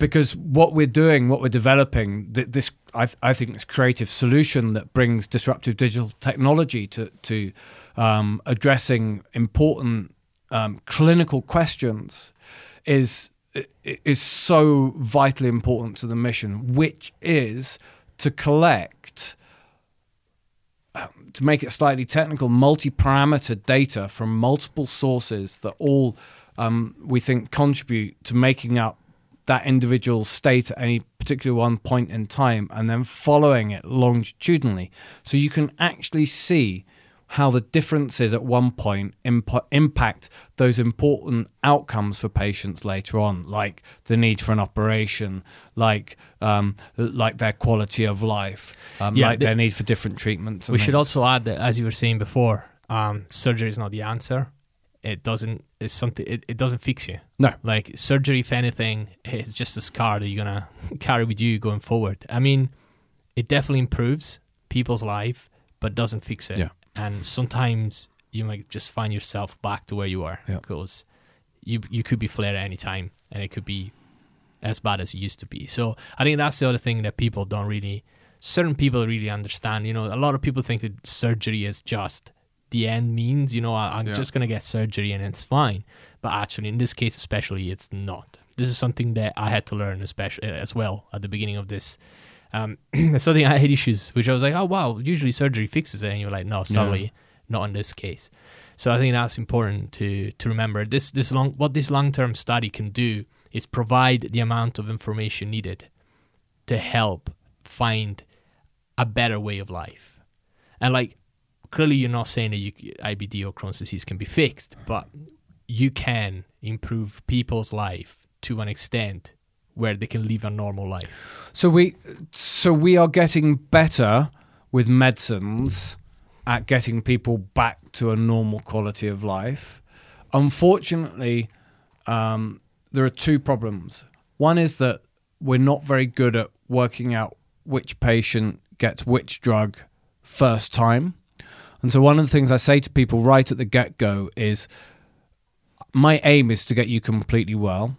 because what we're doing, what we're developing, this I, I think this creative solution that brings disruptive digital technology to to um, addressing important um, clinical questions is is so vitally important to the mission, which is to collect, um, to make it slightly technical, multi-parameter data from multiple sources that all um, we think contribute to making up that individual state at any particular one point in time, and then following it longitudinally, so you can actually see how the differences at one point imp- impact those important outcomes for patients later on, like the need for an operation, like um, like their quality of life, um, Yeah, like the- their need for different treatments. we should also add that, as you were saying before, um, surgery is not the answer. It doesn't. It's something. It, it doesn't fix you. No. Like surgery, if anything, it's just a scar that you're gonna carry with you going forward. I mean, it definitely improves people's life, but doesn't fix it. Yeah. And sometimes you might just find yourself back to where you are Yeah. because you you could be flared at any time, and it could be as bad as it used to be. So I think that's the other thing that people don't really. Certain people really understand. You know, a lot of people think that surgery is just the end means. You know, I, I'm Yeah. just gonna get surgery and it's fine. But actually, in this case, especially, it's not. This is something that I had to learn, especially as well at the beginning of this. Um, something I had issues, which I was like, oh wow, usually surgery fixes it, and you're like, no, sadly, not in this case. So I think that's important to to remember. This this long what this long term study can do is provide the amount of information needed to help find a better way of life. And like clearly, you're not saying that you, IBD or Crohn's disease can be fixed, but you can improve people's life to an extent where they can live a normal life. So we so we are getting better with medicines at getting people back to a normal quality of life. Unfortunately, um, there are two problems. One is that we're not very good at working out which patient gets which drug first time. And so one of the things I say to people right at the get go is my aim is to get you completely well.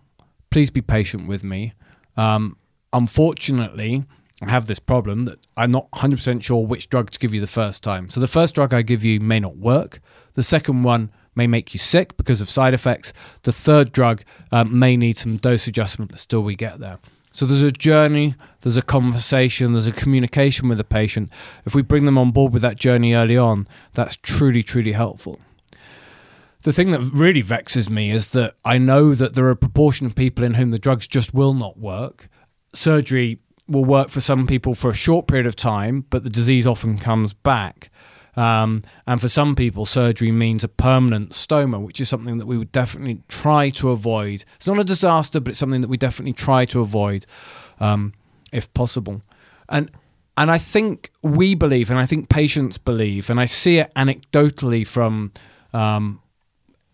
Please be patient with me. Um, unfortunately, I have this problem that I'm not 100% sure which drug to give you the first time. So the first drug I give you may not work. The second one may make you sick because of side effects. The third drug um, may need some dose adjustment, but still we get there. So there's a journey, there's a conversation, there's a communication with the patient. If we bring them on board with that journey early on, that's truly, truly helpful. The thing that really vexes me is that I know that there are a proportion of people in whom the drugs just will not work. Surgery will work for some people for a short period of time, but the disease often comes back. Um, and for some people, surgery means a permanent stoma, which is something that we would definitely try to avoid. It's not a disaster, but it's something that we definitely try to avoid um, if possible. And and I think we believe, and I think patients believe, and I see it anecdotally from um,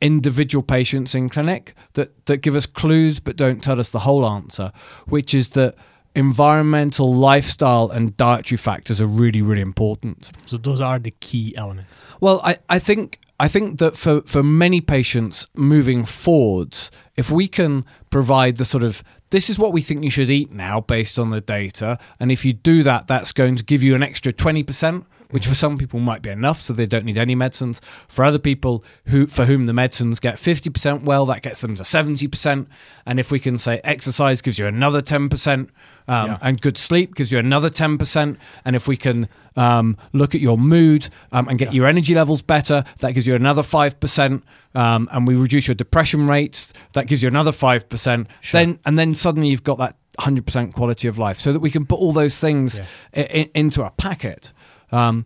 individual patients in clinic that that give us clues but don't tell us the whole answer, which is that environmental, lifestyle, and dietary factors are really, really important. So those are the key elements. Well, I, I think I think that for, for many patients moving forwards, if we can provide the sort of this is what we think you should eat now based on the data, and if you do that, that's going to give you an extra 20% which for some people might be enough, so they don't need any medicines. For other people who for whom the medicines get 50% well, that gets them to 70%. And if we can say exercise gives you another 10%, um, yeah. and good sleep gives you another 10%, and if we can um, look at your mood um, and get yeah. your energy levels better, that gives you another 5%, um, and we reduce your depression rates, that gives you another 5%. Sure. Then and then suddenly you've got that 100% quality of life so that we can put all those things yeah. I- into a packet um,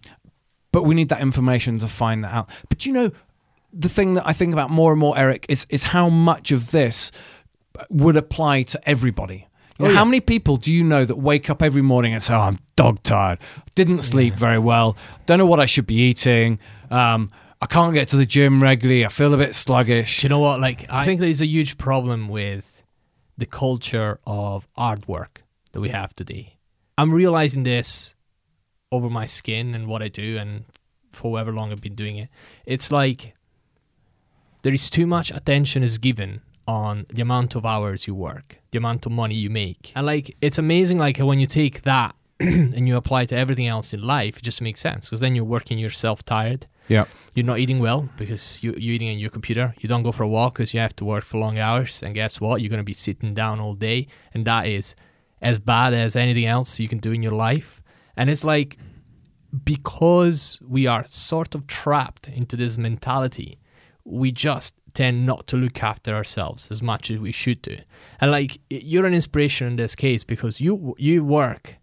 but we need that information to find that out. But you know, the thing that I think about more and more, Eric, is is how much of this would apply to everybody. Oh, yeah. How many people do you know that wake up every morning and say, oh, "I'm dog tired, didn't sleep yeah. very well, don't know what I should be eating." Um, I can't get to the gym regularly. I feel a bit sluggish. you know what? Like, I think there's a huge problem with the culture of hard work that we have today. I'm realizing this over my skin and what I do and for however long I've been doing it. It's like there is too much attention is given on the amount of hours you work, the amount of money you make. And like it's amazing like when you take that and you apply to everything else in life, it just makes sense because then you're working yourself tired. Yeah. You're not eating well because you, you're eating on your computer. You don't go for a walk because you have to work for long hours. And guess what? You're going to be sitting down all day. And that is as bad as anything else you can do in your life. And it's like because we are sort of trapped into this mentality, we just tend not to look after ourselves as much as we should do. And like you're an inspiration in this case because you you work.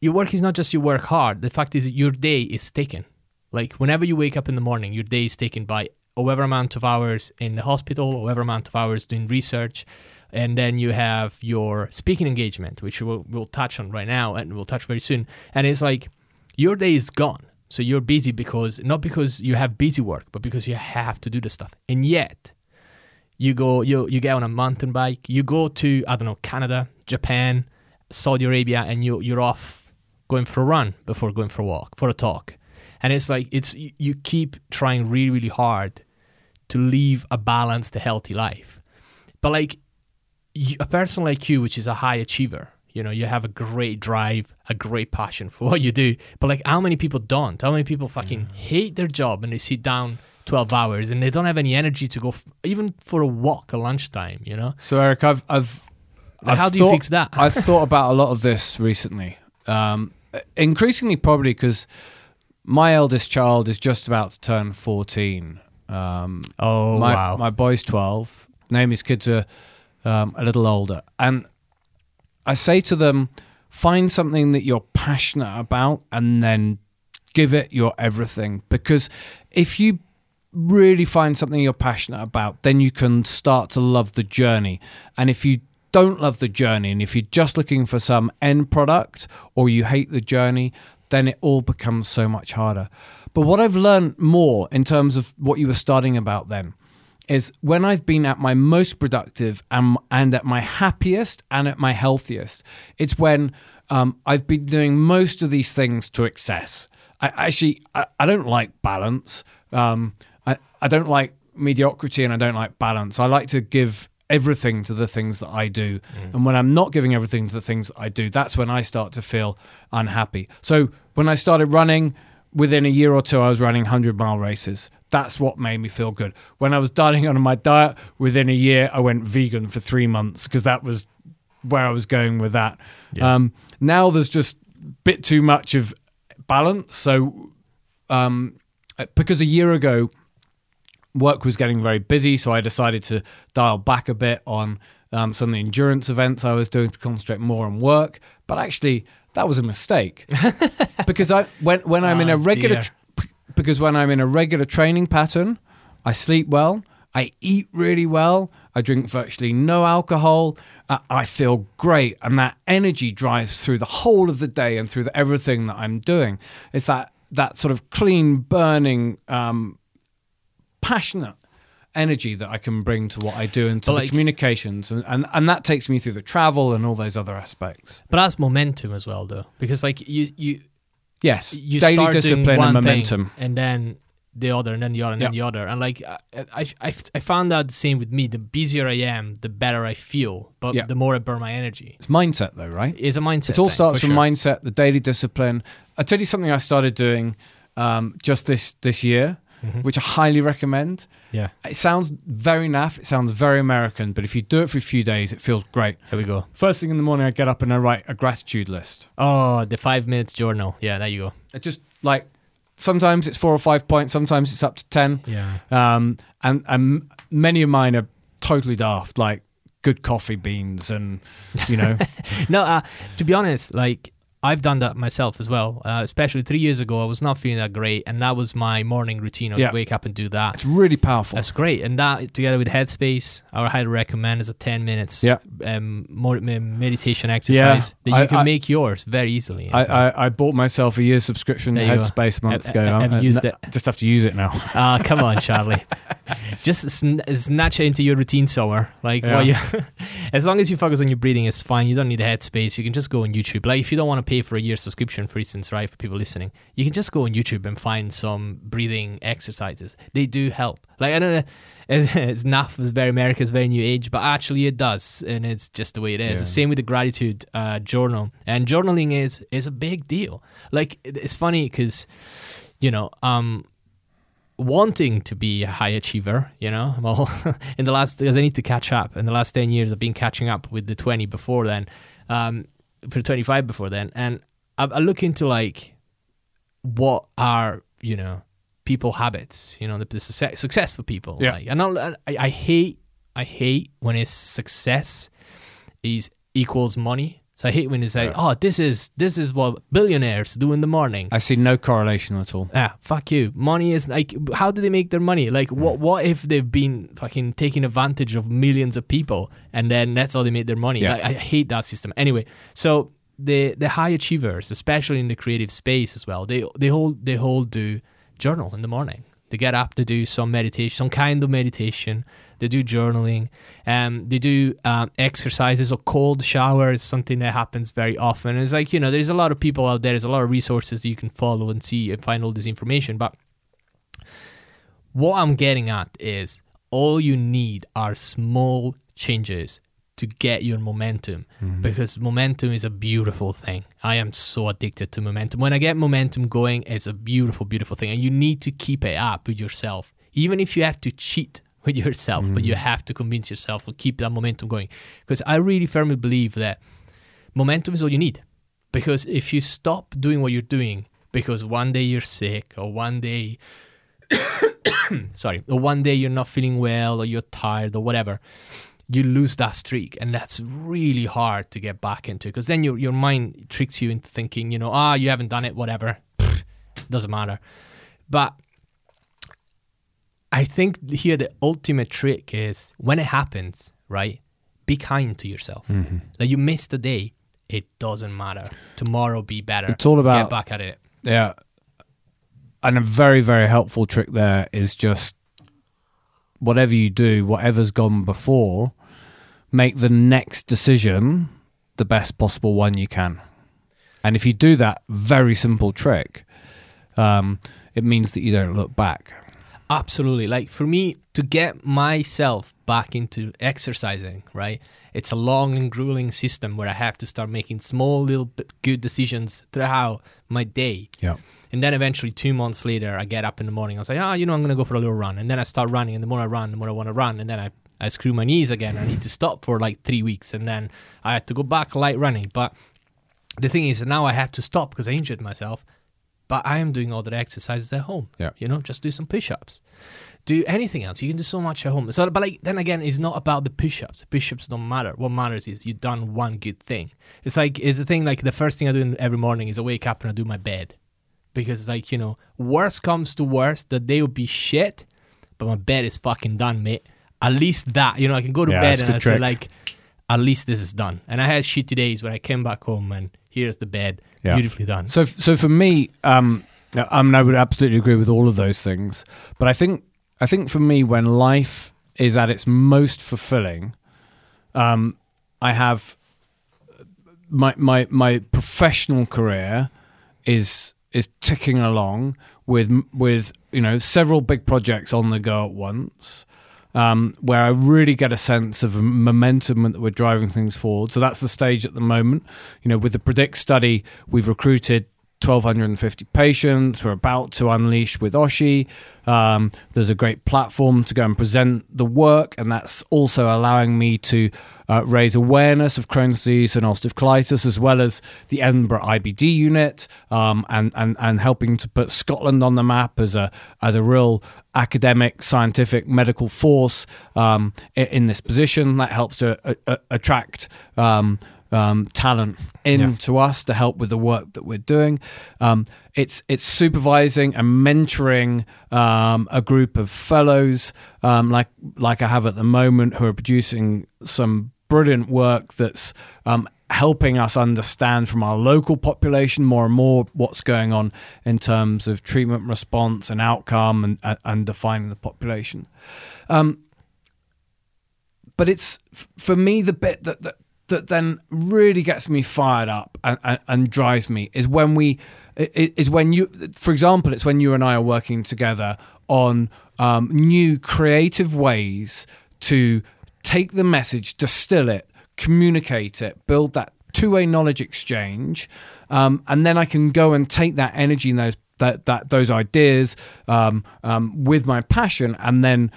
Your work is not just you work hard. The fact is your day is taken. Like whenever you wake up in the morning, your day is taken by however amount of hours in the hospital, however amount of hours doing research, and then you have your speaking engagement, which we'll, we'll touch on right now and we'll touch very soon. And it's like your day is gone. So you're busy because not because you have busy work, but because you have to do the stuff. And yet, you go, you you get on a mountain bike, you go to I don't know Canada, Japan, Saudi Arabia, and you you're off going for a run before going for a walk for a talk. And it's like it's you keep trying really really hard to live a balanced, healthy life. But like a person like you, which is a high achiever, you know, you have a great drive, a great passion for what you do. But like, how many people don't? How many people fucking mm. hate their job and they sit down 12 hours and they don't have any energy to go f- even for a walk at lunchtime, you know? So, Eric, I've, I've, I've how do thought, you fix that? I've thought about a lot of this recently. Um, increasingly, probably because my eldest child is just about to turn 14. Um, oh, my, wow. My boy's 12. Name his kids are um, a little older. And I say to them, find something that you're passionate about and then give it your everything. Because if you really find something you're passionate about, then you can start to love the journey. And if you don't love the journey and if you're just looking for some end product or you hate the journey, then it all becomes so much harder. But what I've learned more in terms of what you were starting about then is when I've been at my most productive and, and at my happiest and at my healthiest, it's when um, I've been doing most of these things to excess. I actually, I, I don't like balance. Um, I, I don't like mediocrity and I don't like balance. I like to give everything to the things that I do. Mm. And when I'm not giving everything to the things that I do, that's when I start to feel unhappy. So when I started running, within a year or two, I was running 100 mile races. That's what made me feel good. When I was dieting on my diet, within a year, I went vegan for three months because that was where I was going with that. Yeah. Um, now there's just a bit too much of balance. So, um, because a year ago, work was getting very busy, so I decided to dial back a bit on um, some of the endurance events I was doing to concentrate more on work. But actually, that was a mistake because I when when I'm in a regular tr- because when I'm in a regular training pattern, I sleep well, I eat really well, I drink virtually no alcohol, uh, I feel great, and that energy drives through the whole of the day and through the, everything that I'm doing. It's that that sort of clean burning, um, passionate energy that I can bring to what I do and to but the communications, and, and and that takes me through the travel and all those other aspects. But that's momentum as well, though, because like you you yes, you daily discipline and momentum, and then the other, and then the other, and then the other, and like I, I I found out the same with me. The busier I am, the better I feel, but the more I burn my energy. It's mindset, though, right? It's a mindset. It all thing, starts from sure. mindset, the daily discipline. I tell you something I started doing um, just this this year mm-hmm. which I highly recommend. Yeah. It sounds very naff. It sounds very American, but if you do it for a few days, it feels great. Here we go. First thing in the morning, I get up and I write a gratitude list. Oh, the five minutes journal. Yeah, there you go. It just like sometimes it's four or five points, sometimes it's up to 10. Yeah. Um, and, and many of mine are totally daft, like good coffee beans and, you know. no, uh, to be honest, like I've done that myself as well. Uh, especially three years ago, I was not feeling that great, and that was my morning routine. I yeah. wake up and do that. It's really powerful. That's great, and that together with Headspace, I would highly recommend as a ten minutes yeah. um, meditation exercise yeah. that you I, can I, make yours very easily. I, I, I, bought myself a year subscription to Headspace months I, ago. I've used it. Just have to use it now. Ah, uh, come on, Charlie. just sn- snatch it into your routine somewhere. Like, yeah. you, as long as you focus on your breathing, it's fine. You don't need a headspace. You can just go on YouTube. Like, if you don't want to pay for a year subscription, for instance, right, for people listening, you can just go on YouTube and find some breathing exercises. They do help. Like, I don't know, it's, it's naff, it's very American, it's very new age, but actually it does, and it's just the way it is. Yeah. Same with the gratitude uh, journal, and journaling is is a big deal. Like, it's funny because, you know, um, wanting to be a high achiever, you know. Well, in the last, because I need to catch up. In the last 10 years, I've been catching up with the 20 before then, um, for 25 before then. And I, I look into like, what are, you know, people habits, you know, the, the success, successful people. Yeah. Like, and I, I hate, I hate when it's success is equals money so I hate when they say, yeah. "Oh, this is this is what billionaires do in the morning." I see no correlation at all. Yeah, fuck you. Money is like, how do they make their money? Like, what mm. what if they've been fucking taking advantage of millions of people and then that's how they made their money? Yeah. Like, I hate that system. Anyway, so the the high achievers, especially in the creative space as well, they they all they all do journal in the morning. They get up to do some meditation, some kind of meditation they do journaling, um, they do um, exercises or cold showers, something that happens very often. And it's like, you know, there's a lot of people out there, there's a lot of resources that you can follow and see and find all this information. But what I'm getting at is all you need are small changes to get your momentum mm-hmm. because momentum is a beautiful thing. I am so addicted to momentum. When I get momentum going, it's a beautiful, beautiful thing. And you need to keep it up with yourself. Even if you have to cheat with yourself, mm. but you mm. have to convince yourself to keep that momentum going. Because I really firmly believe that momentum is all you need. Because if you stop doing what you're doing, because one day you're sick, or one day, sorry, or one day you're not feeling well, or you're tired, or whatever, you lose that streak, and that's really hard to get back into. Because then your your mind tricks you into thinking, you know, ah, you haven't done it, whatever, doesn't matter. But I think here the ultimate trick is when it happens, right? be kind to yourself. Mm-hmm. Like you missed a day, it doesn't matter. Tomorrow be better. It's all about- get back at it. Yeah. And a very, very helpful trick there is just whatever you do, whatever's gone before, make the next decision the best possible one you can. And if you do that very simple trick, um, it means that you don't look back. Absolutely. Like for me to get myself back into exercising, right? It's a long and grueling system where I have to start making small little good decisions throughout my day. Yeah. And then eventually, two months later, I get up in the morning. I say, ah, you know, I'm going to go for a little run. And then I start running. And the more I run, the more I want to run. And then I, I screw my knees again. I need to stop for like three weeks. And then I had to go back light running. But the thing is, now I have to stop because I injured myself. But I am doing all the exercises at home. Yeah. You know, just do some push ups. Do anything else. You can do so much at home. So, but like, then again, it's not about the push ups. Push ups don't matter. What matters is you've done one good thing. It's like, it's the thing like the first thing I do every morning is I wake up and I do my bed because it's like you know worst comes to worst the day will be shit but my bed is fucking done mate at least that you know i can go to Yeah, bed and i say trick. like at least this is done and i had shitty days when i came back home and here's the bed Yeah. beautifully done So, so for me, um, I mean, I would absolutely agree with all of those things. But I think, I think for me, when life is at its most fulfilling, um, I have my my my professional career is is ticking along with with you know several big projects on the go at once. Um, where I really get a sense of momentum that we're driving things forward. So that's the stage at the moment. You know, with the PREDICCT study, we've recruited 1,250 patients. We're about to unleash with Oshi. Um, there's a great platform to go and present the work, and that's also allowing me to uh, raise awareness of Crohn's disease and ulcerative colitis, as well as the Edinburgh IBD unit, um, and, and and helping to put Scotland on the map as a as a real academic, scientific, medical force um, in, this position. That helps to uh, uh, attract. Um, um, talent into us to help with the work that we're doing. Um, it's it's supervising and mentoring um, a group of fellows um, like like I have at the moment who are producing some brilliant work that's um, helping us understand from our local population more and more what's going on in terms of treatment response and outcome and, and, and defining the population. Um, but it's for me the bit that, that that then really gets me fired up and, and, and drives me is when we is when you for example it's when you and I are working together on um, new creative ways to take the message distill it communicate it build that two-way knowledge exchange um, and then I can go and take that energy and those that, that those ideas um, um, with my passion and then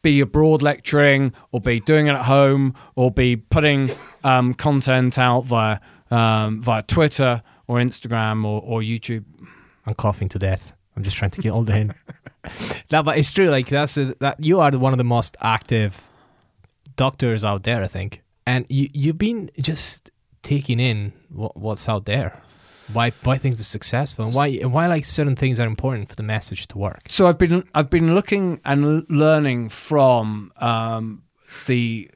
be abroad lecturing or be doing it at home or be putting um, content out via um, via Twitter or Instagram or, or YouTube. i'm coughing to death. I'm just trying to get all the in no but it's true like that's that you are one of the most active doctors out there i think and you you've been just taking in what, what's out there why why things are successful and why why like certain things are important for the message to work. So I've been I've been looking and learning from um, the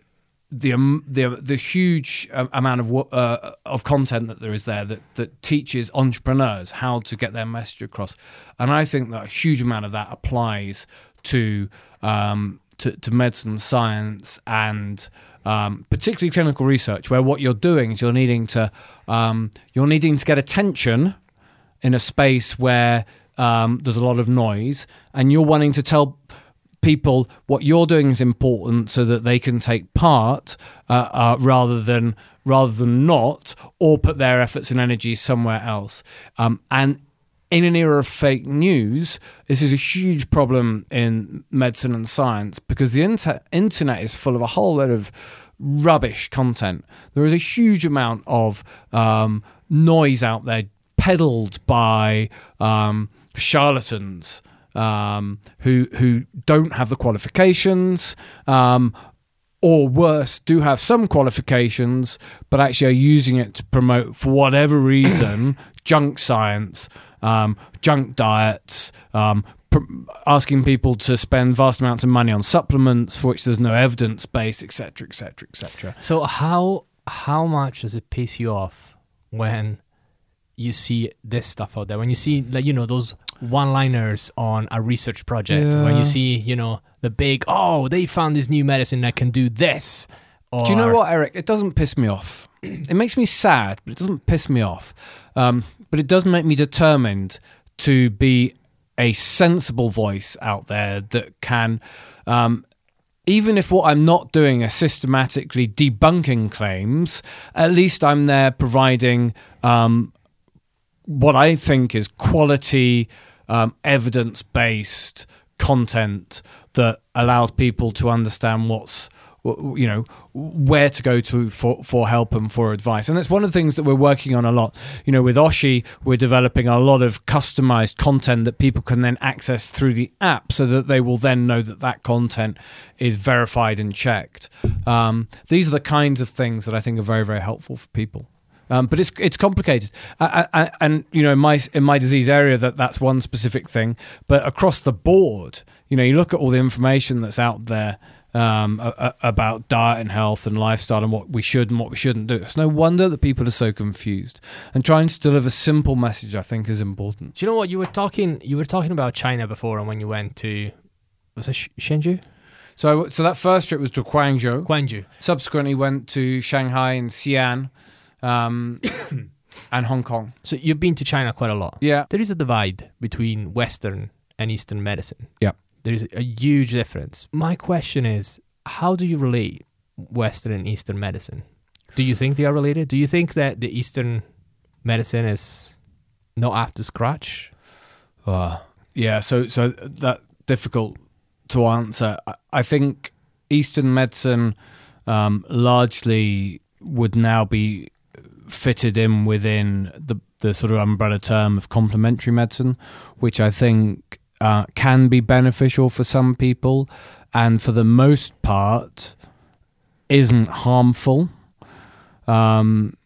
the um, the the huge um, amount of uh, of content that there is there that that teaches entrepreneurs how to get their message across, and I think that a huge amount of that applies to um, to, to medicine, science, and um, particularly clinical research, where what you're doing is you're needing to um, you're needing to get attention in a space where um, there's a lot of noise, and you're wanting to tell people what you're doing is important so that they can take part uh, uh, rather than rather than not or put their efforts and energy somewhere else. Um, and in an era of fake news this is a huge problem in medicine and science because the inter- internet is full of a whole lot of rubbish content. There is a huge amount of um, noise out there peddled by um, charlatans um, who who don't have the qualifications, um, or worse, do have some qualifications, but actually are using it to promote, for whatever reason, junk science, um, junk diets, um, pr- asking people to spend vast amounts of money on supplements for which there's no evidence base, etc., etc., etc. So how how much does it piss you off when you see this stuff out there? When you see like you know those one-liners on a research project, when you see you know the big oh they found this new medicine that can do this. Or, Do you know what, Eric? It doesn't piss me off. It makes me sad, but it doesn't piss me off. Um, but it does make me determined to be a sensible voice out there that can, um, even if what I'm not doing is systematically debunking claims, at least I'm there providing um, what I think is quality, um, evidence based content that allows people to understand what's you know where to go to for, for help and for advice. And that's one of the things that we're working on a lot. You know with Oshi we're developing a lot of customized content that people can then access through the app so that they will then know that that content is verified and checked. Um, these are the kinds of things that i think are very very helpful for people. Um, but it's it's complicated, uh, uh, and you know, in my in my disease area, that that's one specific thing. But across the board, you know, you look at all the information that's out there um, a, a- about diet and health and lifestyle and what we should and what we shouldn't do. It's no wonder that people are so confused. And trying to deliver simple message, I think, is important. Do you know what you were talking? You were talking about China before, and when you went to was it Sh- Shenzhou, So, so that first trip was to Guangzhou. Guangzhou. Subsequently, went to Shanghai and Xi'an, um, and Hong Kong. So you've been to China quite a lot. Yeah, There is a divide between Western and Eastern medicine. Yeah. There is a huge difference. My question is, how do you relate Western and Eastern medicine? Do you think they are related? Do you think that the Eastern medicine is not up to scratch? Uh, yeah, so so that difficult to answer. I, I think Eastern medicine um, largely would now be fitted in within the the sort of umbrella term of complementary medicine, which I think uh, can be beneficial for some people, and for the most part, isn't harmful. Um,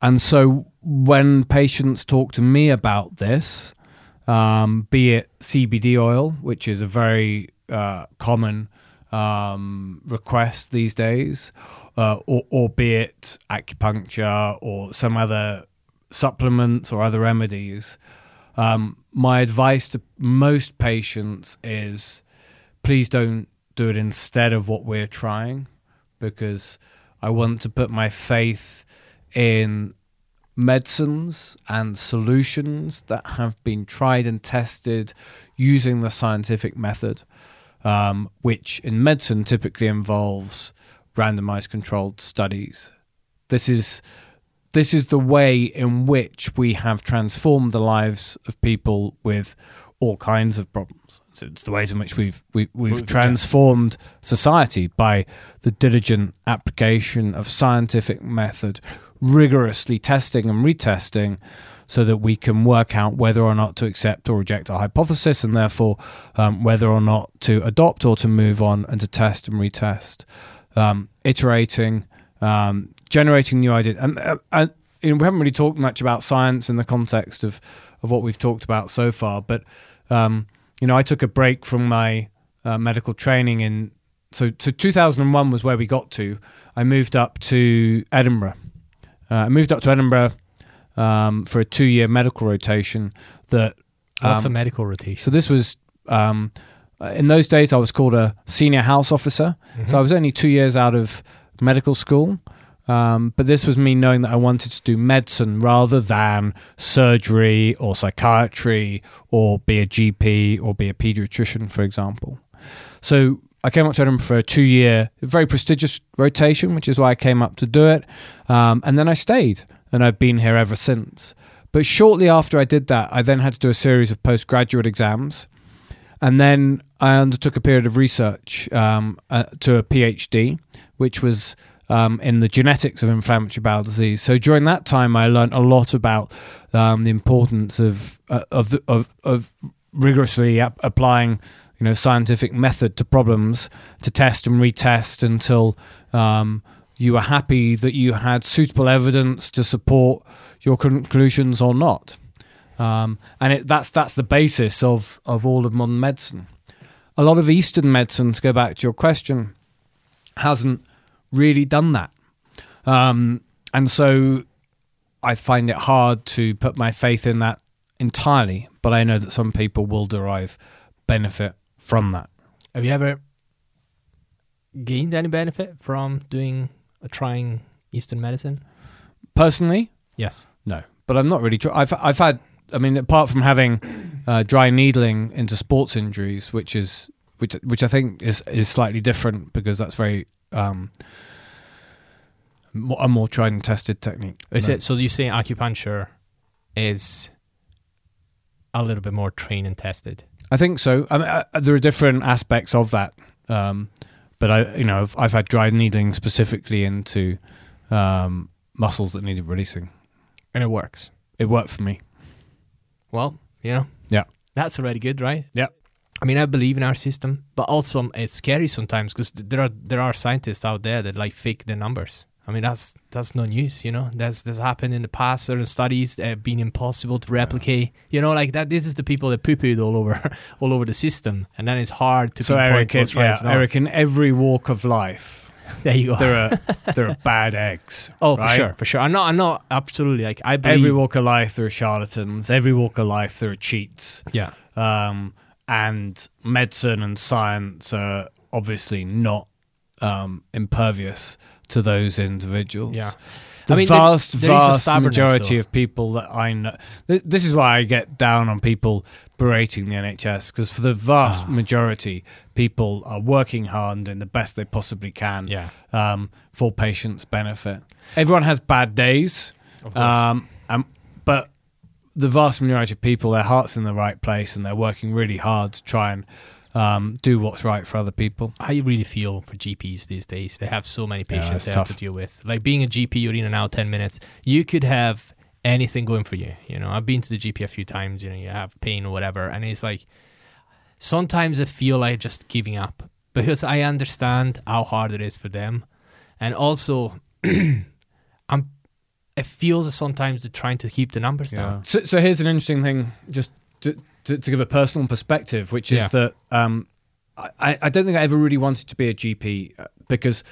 and so when patients talk to me about this, um, be it CBD oil, which is a very uh, common um, request these days, uh, or, or be it acupuncture or some other supplements or other remedies, um, my advice to most patients is please don't do it instead of what we're trying because I want to put my faith in medicines and solutions that have been tried and tested using the scientific method, um, which in medicine typically involves randomized controlled studies. This is this is the way in which we have transformed the lives of people with all kinds of problems. So it's the ways in which we've we, we've transformed society by the diligent application of scientific method, rigorously testing and retesting, so that we can work out whether or not to accept or reject a hypothesis, and therefore um, whether or not to adopt or to move on and to test and retest, um, iterating, um, generating new ideas, and, uh, and you know, we haven't really talked much about science in the context of of what we've talked about so far, but um, you know, I took a break from my uh, medical training in so so 2001 was where we got to. I moved up to Edinburgh. Uh, I moved up to Edinburgh um, for a two-year medical rotation. That What's um, a medical rotation? so this was um, uh, in those days I was called a senior house officer. So I was only two years out of medical school. Um, but this was me knowing that I wanted to do medicine rather than surgery or psychiatry or be a GP or be a pediatrician, for example. So I came up to Edinburgh for a two year, very prestigious rotation, which is why I came up to do it. Um, and then I stayed, and I've been here ever since. But shortly after I did that, I then had to do a series of postgraduate exams. And then I undertook a period of research um, uh, to a PhD, which was um, in the genetics of inflammatory bowel disease. So during that time, I learned a lot about um, the importance of uh, of, the, of of rigorously ap- applying you know scientific method to problems to test and retest until um, you were happy that you had suitable evidence to support your conclusions or not. um, and it, that's that's the basis of of all of modern medicine. A lot of Eastern medicine, to go back to your question, hasn't really done that, um, and so I find it hard to put my faith in that entirely. But I know that some people will derive benefit from that. Have you ever gained any benefit from doing uh, trying Eastern medicine? Personally, Yes. No, but I'm not really. Tr- I've I've had. I mean, apart from having uh, dry needling into sports injuries, which is which which I think is is slightly different because that's very um, a more tried and tested technique. Is it so? You say acupuncture is a little bit more trained and tested. I think so. I mean, uh, there are different aspects of that, um, but I you know I've, I've had dry needling specifically into um, muscles that needed releasing. and it works. It worked for me. Well, you know, Yeah. that's already good, right? Yeah. I mean, I believe in our system, but also um, it's scary sometimes because there are there are scientists out there that like fake the numbers. I mean, that's that's no news, you know. That's that's happened in the past. Certain studies uh, been impossible to replicate. You know, like that. This is the people that poo pooed all over all over the system, and then it's hard to So Eric, in, yeah. Eric, in every walk of life, there you go. there are there are bad eggs. oh, for sure, for sure. I'm not. I'm not absolutely like I believe. Every walk of life, there are charlatans. Every walk of life, there are cheats. yeah. Um, and medicine and science are obviously not um, impervious to those individuals. Yeah. The I mean, vast, there a vast majority though. of people that I know. Th- this is why I get down on people berating the NHS because for the vast Ah. majority, people are working hard and doing the best they possibly can Yeah. um, for patients' benefit. Everyone has bad days, Of course. um, the vast majority of people, their heart's in the right place and they're working really hard to try and um, do what's right for other people. I really feel for GPs these days. They have so many patients it's they have to deal with. Like being a GP, you're in and out 10 minutes. You could have anything going for you. You know, I've been to the GP a few times, you know, you have pain or whatever. And it's like, sometimes I feel like just giving up because I understand how hard it is for them. And also, I'm, it feels sometimes they're trying to keep the numbers down. So, so here's an interesting thing, just to, to, to give a personal perspective, which is Yeah. that um, I, I don't think I ever really wanted to be a GP uh, because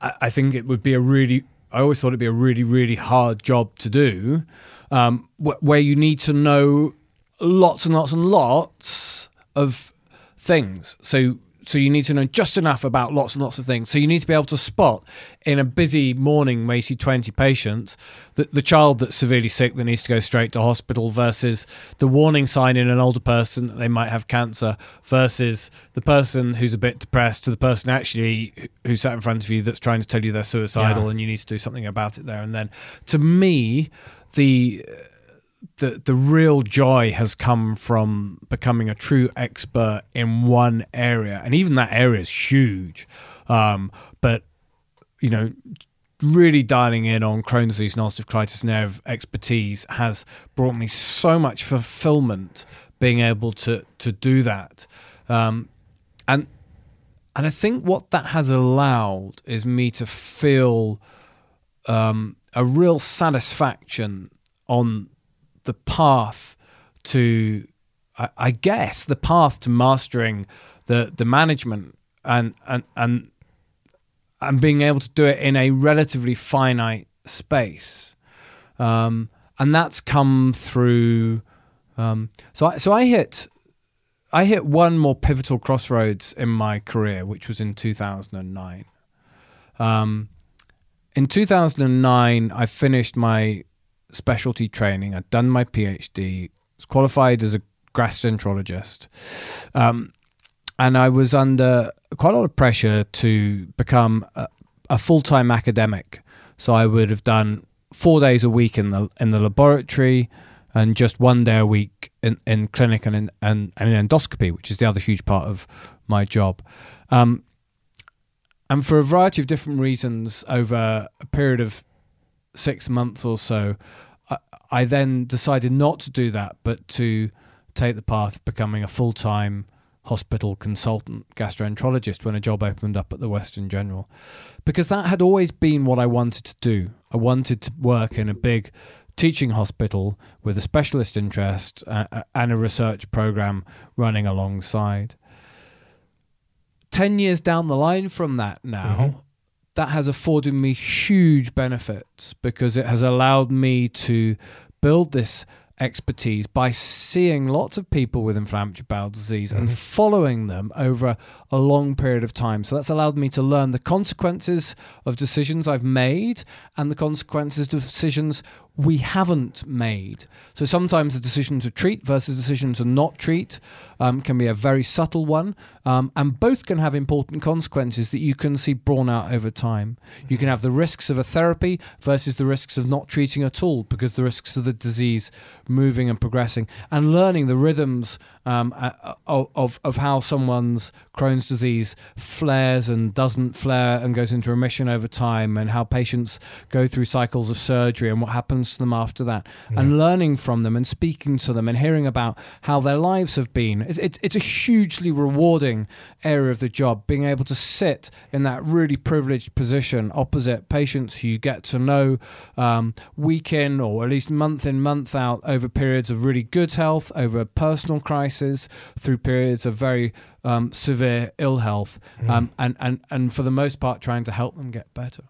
I, I think it would be a really, I always thought it'd be a really, really hard job to do, um, wh- where you need to know lots and lots and lots of things. So so you need to know just enough about lots and lots of things. So you need to be able to spot in a busy morning where you see 20 patients the, the child that's severely sick that needs to go straight to hospital versus the warning sign in an older person that they might have cancer versus the person who's a bit depressed to the person actually who- who sat in front of you that's trying to tell you they're suicidal Yeah. and you need to do something about it there and then. To me, the the the real joy has come from becoming a true expert in one area, and even that area is huge. Um, but you know, really dialing in on Crohn's disease ulcerative colitis of expertise has brought me so much fulfillment being able to to do that. Um, and and I think what that has allowed is me to feel um, a real satisfaction on the path to, I, I guess, the path to mastering the the management and and and and being able to do it in a relatively finite space, um, and that's come through. Um, so I, so I hit I hit one more pivotal crossroads in my career, which was in 2009. Um, in 2009, I finished my specialty training. I'd done my PhD, was qualified as a gastroenterologist, um, and I was under quite a lot of pressure to become a, a full-time academic. So I would have done four days a week in the in the laboratory, and just one day a week in, in clinic and in and, and in endoscopy, which is the other huge part of my job. Um, and for a variety of different reasons, over a period of six months or so, I, I then decided not to do that, but to take the path of becoming a full time hospital consultant gastroenterologist when a job opened up at the Western General. Because that had always been what I wanted to do. I wanted to work in a big teaching hospital with a specialist interest uh, and a research program running alongside. 10 years down the line from that now, Mhm. That has afforded me huge benefits because it has allowed me to build this expertise by seeing lots of people with inflammatory bowel disease and Mhm. following them over a long period of time. So that's allowed me to learn the consequences of decisions I've made and the consequences of decisions we haven't made. So sometimes the decision to treat versus decision to not treat um, can be a very subtle one, um, and both can have important consequences that you can see borne out over time. You can have the risks of a therapy versus the risks of not treating at all because the risks of the disease moving and progressing, and learning the rhythms um, uh, of, of of how someone's Crohn's disease flares and doesn't flare and goes into remission over time, and how patients go through cycles of surgery and what happens to them after that, and learning from them and speaking to them and hearing about how their lives have been. It's, it's, it's a hugely rewarding area of the job, being able to sit in that really privileged position opposite patients who you get to know um, week in or at least month in, month out over periods of really good health, over a personal crisis, through periods of very um, severe ill health, um, and, and, and for the most part, trying to help them get better.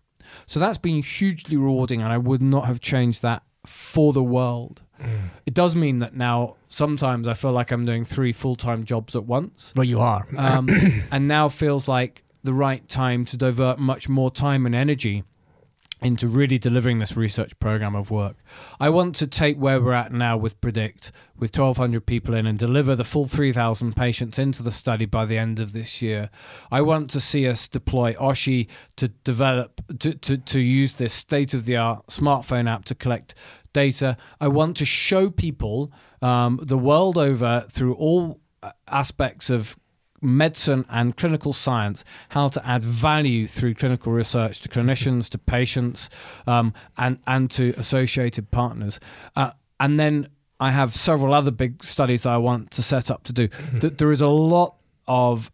So that's been hugely rewarding, and I would not have changed that for the world. It does mean that now sometimes I feel like I'm doing three full time jobs at once, Well, you are. um, and now feels like the right time to divert much more time and energy into really delivering this research program of work. I want to take where we're at now with PREDICCT, with 1,200 people in, and deliver the full 3,000 patients into the study by the end of this year. I want to see us deploy Oshi to develop, to, to, to use this state of the art smartphone app to collect data. I want to show people um, the world over through all uh, aspects of medicine and clinical science how to add value through clinical research to clinicians, to patients, um, and and to associated partners. Uh, and then I have several other big studies I want to set up to do. Th- There is a lot of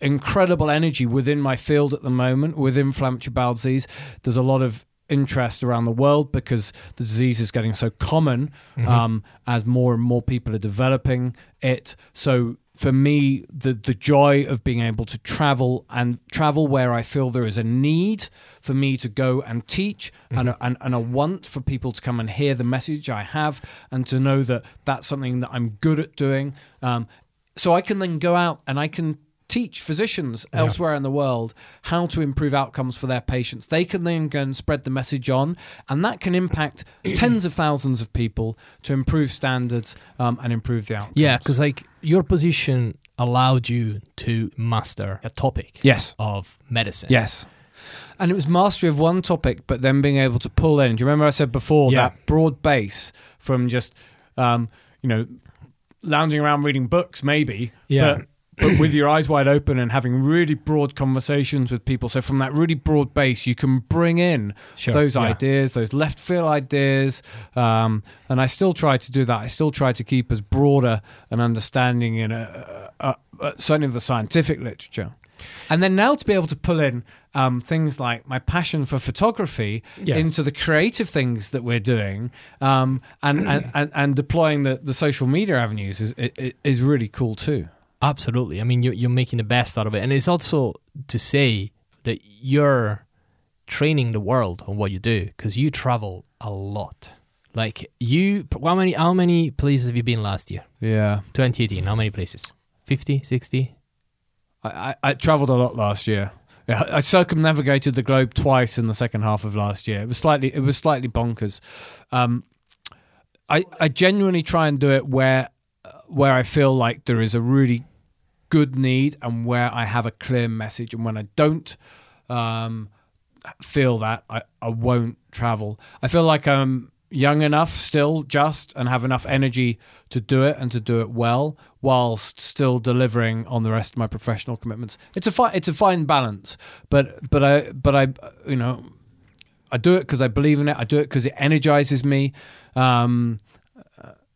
incredible energy within my field at the moment with inflammatory bowel disease. There's a lot of interest around the world because the disease is getting so common um, as more and more people are developing it. So for me, the the joy of being able to travel and travel where I feel there is a need for me to go and teach and, a, and and a want for people to come and hear the message I have and to know that that's something that I'm good at doing. Um, so I can then go out and I can teach physicians elsewhere in the world how to improve outcomes for their patients. They can then go and spread the message on, and that can impact tens of thousands of people to improve standards um, and improve the outcomes. Yeah, because like your position allowed you to master a topic yes, of medicine. yes. And it was mastery of one topic, but then being able to pull in. Do you remember I said before Yeah. that broad base from just, um, you know, lounging around reading books, maybe, Yeah. but, but with your eyes wide open and having really broad conversations with people. So from that really broad base, you can bring in Sure, those yeah. ideas, those left field ideas. Um, and I still try to do that. I still try to keep as broader an understanding in a, a, a, certainly of the scientific literature. And then now to be able to pull in um, things like my passion for photography Yes. into the creative things that we're doing um, and, and, and, and deploying the, the social media avenues is, is, is really cool too. Absolutely. I mean, you're, you're making the best out of it. And it's also to say that you're training the world on what you do because you travel a lot. Like you, how many, how many places have you been last year? Yeah. 2018, how many places? 50, 60? I, I, I traveled a lot last year. Yeah, I circumnavigated the globe twice in the second half of last year. It was slightly, it was slightly bonkers. Um, I, I genuinely try and do it where, where I feel like there is a really good need and where I have a clear message. And when I don't um, feel that, I, I won't travel. I feel like I'm young enough still, just and have enough energy to do it and to do it well, whilst still delivering on the rest of my professional commitments. It's a fi- it's a fine balance, but but I but I you know I do it because I believe in it. I do it because it energizes me. Um,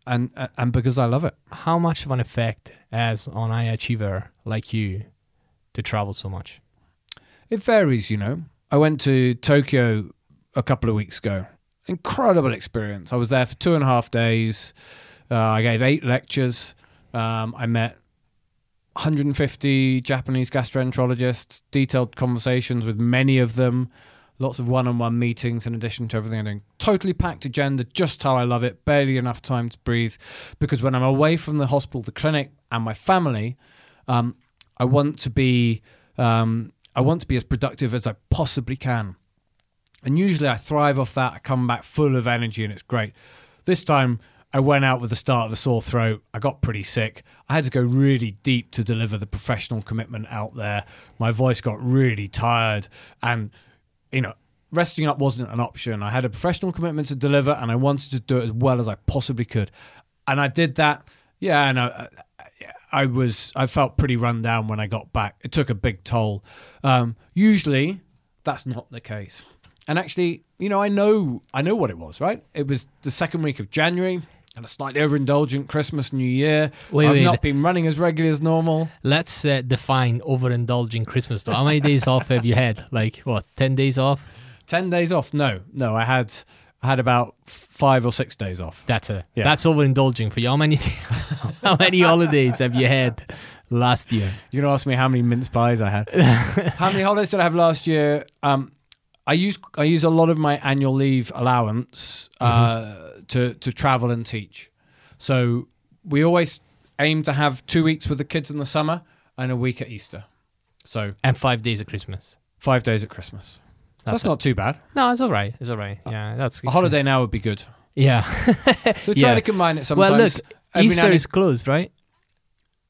and and because I love it. How much of an effect has on high achiever like you to travel so much? It varies, you know. I went to Tokyo a couple of weeks ago, incredible experience. I was there for two and a half days. Uh, I gave eight lectures. Um, I met 150 Japanese gastroenterologists, detailed conversations with many of them, lots of one on one meetings in addition to everything I'm doing. Totally packed agenda, just how I love it, barely enough time to breathe. Because when I'm away from the hospital, the clinic, and my family, um, I want to be. Um, I want to be as productive as I possibly can. And usually I thrive off that. I come back full of energy and it's great. This time I went out with the start of a sore throat. I got pretty sick. I had to go really deep to deliver the professional commitment out there. My voice got really tired and you know, resting up wasn't an option. I had a professional commitment to deliver and I wanted to do it as well as I possibly could. And I did that. Yeah, and I was I felt pretty run down when I got back. It took a big toll. Um, usually, that's not the case. And actually, you know, I know I know what it was. Right? It was the second week of January. And a slightly overindulgent Christmas, New Year. Wait, I've wait. not been running as regularly as normal. Let's uh, define overindulging Christmas. Though. How many days off have you had? Like what? Ten days off? Ten days off? No, no. I had had about five or six days off. That's it. Yeah. That's overindulging for you. How many? how many holidays have you had last year? You're gonna ask me how many mince pies I had. how many holidays did I have last year? Um, I use I use a lot of my annual leave allowance uh, to to travel and teach. So we always aim to have two weeks with the kids in the summer and a week at Easter. So And five days at Christmas. five days at Christmas. So That's that's, not too bad. No, it's all right. It's all right. Yeah, that's A holiday now would be good. Yeah. So try Yeah. to combine it sometimes. well, look, Every Easter is closed, right?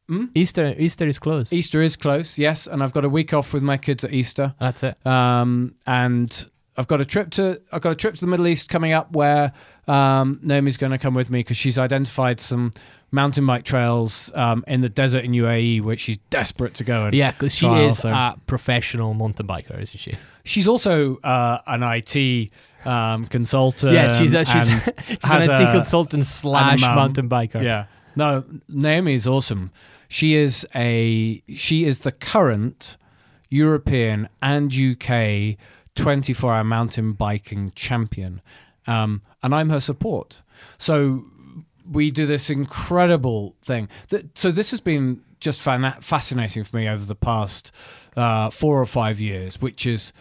Hmm? Easter Easter is closed. Easter is close, yes, and I've got a week off with my kids at Easter. That's it. Um, and I've got a trip to I've got a trip to the Middle East coming up where um, Naomi's going to come with me because she's identified some mountain bike trails um, in the desert in UAE which she's desperate to go. And Yeah, because she trial, is so- a professional mountain biker, isn't she? she's also uh, an IT um, consultant. yeah, she's a, she's, she's an IT consultant slash mum. mountain biker. Yeah. No, Naomi is awesome. She is a she is the current European and UK 24-hour mountain biking champion, um, and I'm her support. So we do this incredible thing. That, so this has been just fascinating for me over the past uh, four or five years, which is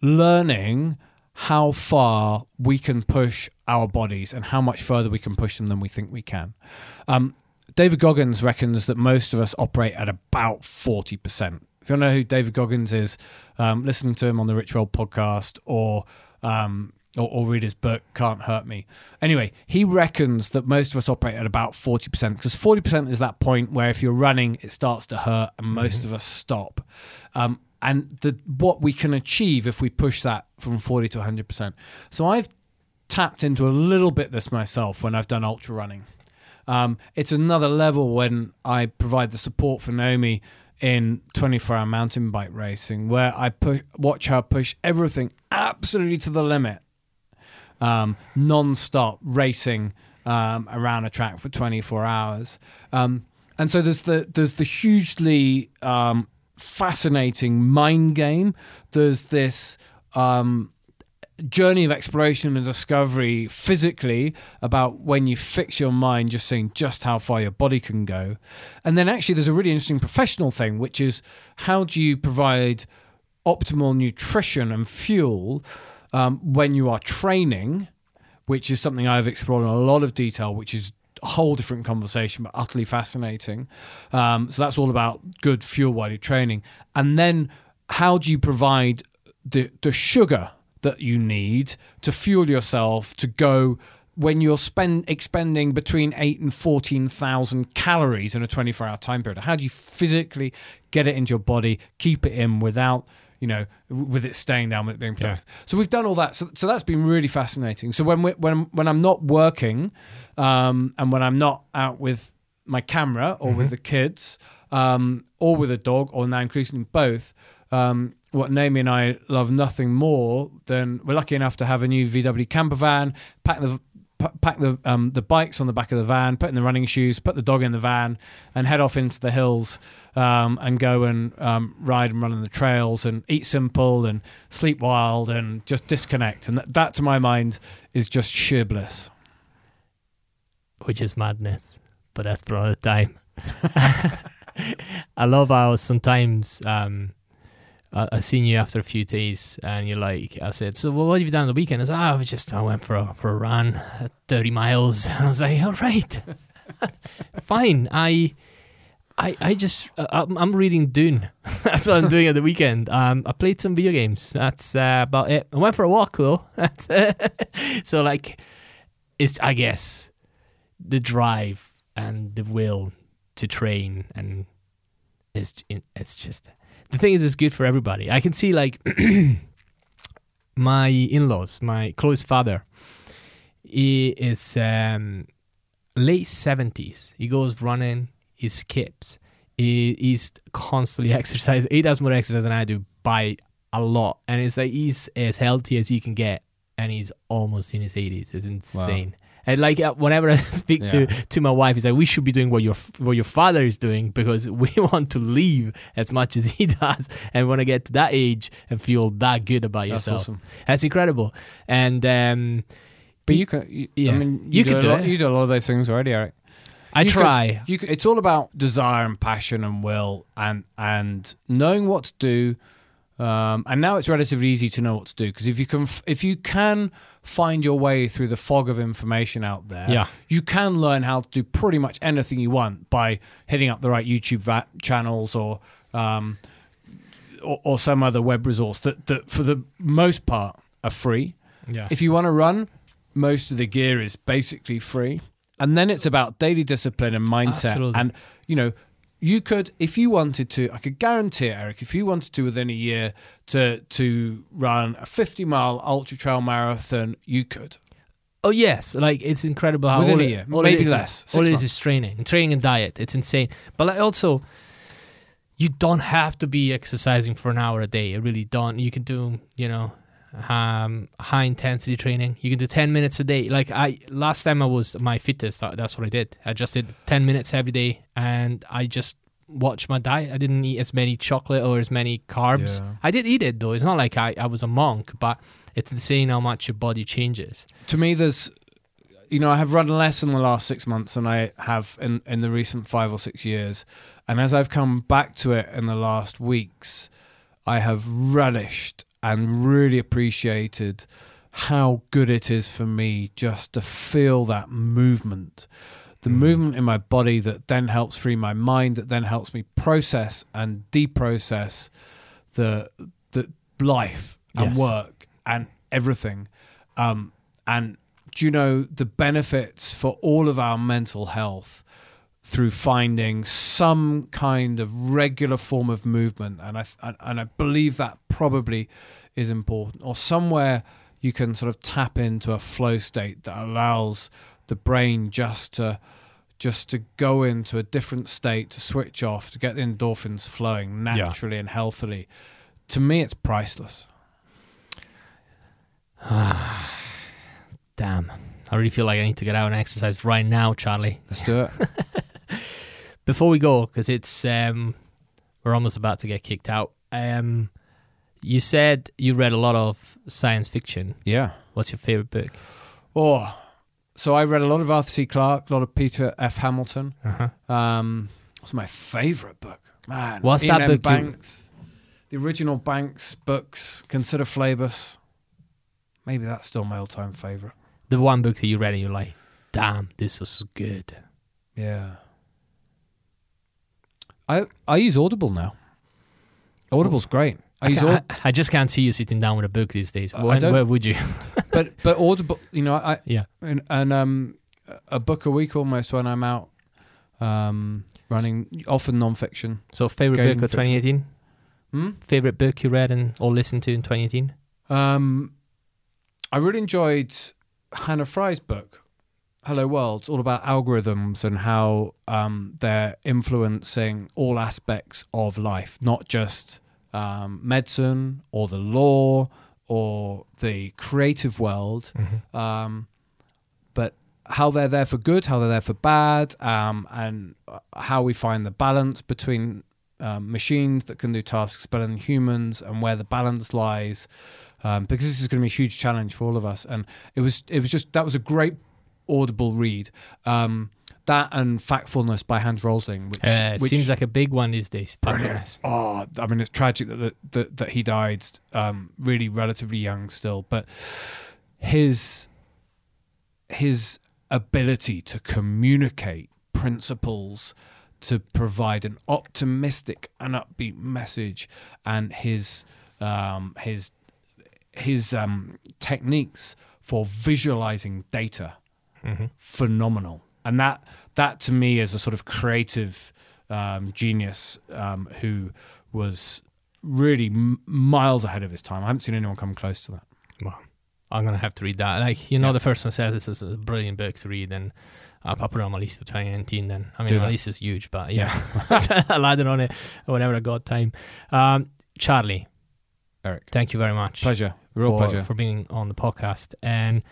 learning how far we can push our bodies and how much further we can push them than we think we can. Um, David Goggins reckons that most of us operate at about 40%. If you don't know who David Goggins is, um, listen to him on the Rich Roll podcast or, um, or, or read his book, Can't Hurt Me. Anyway, he reckons that most of us operate at about 40% because 40% is that point where if you're running, it starts to hurt and most of us stop. Um, and the, what we can achieve if we push that from 40 to 100%. So I've tapped into a little bit this myself when I've done ultra running. Um, it's another level when I provide the support for Naomi in 24 hour mountain bike racing, where I pu- watch her push everything absolutely to the limit, um, non stop racing um, around a track for 24 hours. Um, and so there's the there's the hugely um, fascinating mind game. There's this um, journey of exploration and discovery physically about when you fix your mind, just seeing just how far your body can go. And then actually, there's a really interesting professional thing, which is how do you provide optimal nutrition and fuel um, when you are training, which is something I've explored in a lot of detail, which is a whole different conversation, but utterly fascinating. Um, so that's all about good fuel while you're training. And then how do you provide the the sugar that you need to fuel yourself to go when you're spend expending between eight and fourteen thousand calories in a twenty four hour time period? How do you physically get it into your body, keep it in without you know, with it staying down, with it being productive. So we've done all that. So, so that's been really fascinating. So when we, when when I'm not working, um, and when I'm not out with my camera or with the kids, um, or with a dog, or now increasingly both, um, what Naomi and I love nothing more than we're lucky enough to have a new VW camper van, pack the pack the um, the bikes on the back of the van, put in the running shoes, put the dog in the van, and head off into the hills um, and go and um, ride and run on the trails and eat simple and sleep wild and just disconnect. And that, that to my mind is just sheer bliss. which is madness, but that's for another time. I love how sometimes um, I, I seen you after a few days, and you're like, I said, so well, what have you done on the weekend? I said, ah, I just I went for a for a run, uh, thirty miles, and I was like, all right, fine. I. I, I just uh, I'm, I'm reading Dune. That's what I'm doing at the weekend. Um, I played some video games. That's uh, about it. I went for a walk though. So like, it's I guess the drive and the will to train and it's it's just the thing is it's good for everybody. I can see like my in-laws my close father he is um late 70s he goes running he skips he, he's constantly exercising he does more exercise than i do by a lot. And it's like he's as healthy as you can get. And he's almost in his 80s it's insane and like uh, whenever I speak to, Yeah. to my wife, he's like, "We should be doing what your what your father is doing because we want to leave as much as he does, and want to get to that age and feel that good about That's yourself. awesome. That's incredible. And um, But you can, you, Yeah. I mean, You you, could do, do lot, it. you do a lot of those things already, Eric. I You could- try. you could, it's all about desire and passion and will and and knowing what to do. Um, and now it's relatively easy to know what to do because if you can if you can find your way through the fog of information out there, Yeah. you can learn how to do pretty much anything you want by hitting up the right YouTube va- channels or um, or, or some other web resource that, that for the most part are free. yeah. If you want to run, most of the gear is basically free. And then it's about daily discipline and mindset. Absolutely. And, you know, you could, if you wanted to, I could guarantee it, Eric, if you wanted to within a year to to run a 50 mile ultra trail marathon, you could. Oh yes, like it's incredible how Within all a year, all maybe is- less, All it is is training, training and diet. It's insane. But like also, you don't have to be exercising for an hour a day. You really don't. You can do, you know, um, high intensity training. You can do ten minutes a day. Like I last time I was my fittest, that's what I did. I just did ten minutes every day, and I just watched my diet. I didn't eat as many chocolate or as many carbs. Yeah. I did eat it though. It's not like I, I was a monk, but it's insane how much your body changes. To me, there's, you know, I have run less in the last six months than I have in, in the recent five or six years. And as I've come back to it in the last weeks, I have relished and really appreciated how good it is for me just to feel that movement. The Mm. movement in my body that then helps free my mind, that then helps me process and deprocess the the life and Yes. work and everything. Um, and do you know the benefits for all of our mental health through finding some kind of regular form of movement? And I and, and I believe that probably is important, or somewhere you can sort of tap into a flow state that allows the brain just to just to go into a different state to switch off to get the endorphins flowing naturally and healthily to me it's priceless Damn. I really feel like I need to get out and exercise right now, Charlie. let's do it Before we go, because it's um, we're almost about to get kicked out. Um, you said you read a lot of science fiction. yeah What's your favorite book? oh so i read a lot of arthur c clarke a lot of peter f hamilton Uh-huh. um what's my favorite book man What's Iain that M. book you- banks the original banks books consider phlebas maybe that's still my all-time favorite The one book that you read and you're like, damn, this was good. Yeah. I I use Audible now. Audible's great. I, I, use Aud- I, I just can't see you sitting down with a book these days. I When, don't- where would you? but but Audible, you know, I yeah. and, and um a book a week almost when I'm out um running often non-fiction. So, favorite book of 2018? Hmm? Favorite book you read and or listened to in 2018? Um I really enjoyed Hannah Fry's book Hello World. It's all about algorithms and how um, they're influencing all aspects of life, not just um, medicine or the law or the creative world, um, but how they're there for good, how they're there for bad, um, and uh, how we find the balance between um, machines that can do tasks better than humans, and where the balance lies. Um, because this is going to be a huge challenge for all of us, and it was it was just that was a great audible read. Um, that and Factfulness by Hans Rosling, which, Uh, which seems like a big one these days. Oh, I mean, it's tragic that that, that, that he died um, really relatively young still, but his his ability to communicate principles, to provide an optimistic and upbeat message, and his um, his his um, techniques for visualizing data Mhm. phenomenal. And that that to me is a sort of creative um, genius um, who was really m- miles ahead of his time. I haven't seen anyone come close to that. Well, I'm gonna have to read that. Like you know, Yeah. the first one says this is a brilliant book to read, and I'll put it on my list for 2019. Then I mean, my list is huge, but yeah, I'll add it on it whenever I got time. Um, Charlie, Eric, thank you very much. pleasure, real for, pleasure. for being on the podcast and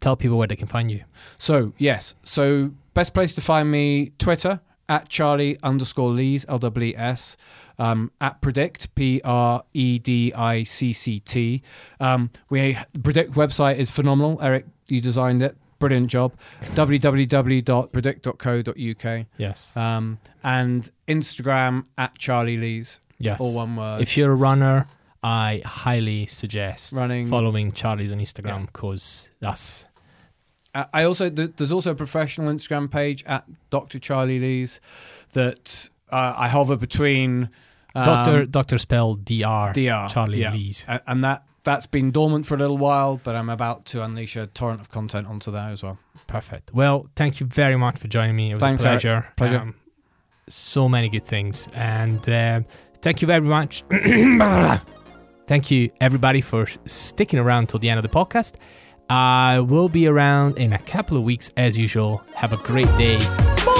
tell people where they can find you. So yes, so best place to find me Twitter at Charlie underscore Lees L W S, um, at PREDICCT P R E D I C C T. Um, we the PREDICCT website is phenomenal. Eric, you designed it. Brilliant job. Www.predicct.co.uk Yes. um, and Instagram at Charlie Lees. yes. All one word. if you're a runner, I highly suggest Running. following Charlie's on Instagram because that's I also there's also a professional Instagram page at Dr. Charlie Lees that uh, I hover between um, Doctor Doctor spell Dr. Dr. Charlie yeah. Lees. And that that's been dormant for a little while, but I'm about to unleash a torrent of content onto that as well. Perfect. Well, thank you very much for joining me. It was Thanks, a Eric. pleasure. Pleasure. so many good things, and uh, thank you very much. thank you everybody for sticking around till the end of the podcast. I will be around in a couple of weeks as usual. Have a great day. Bye.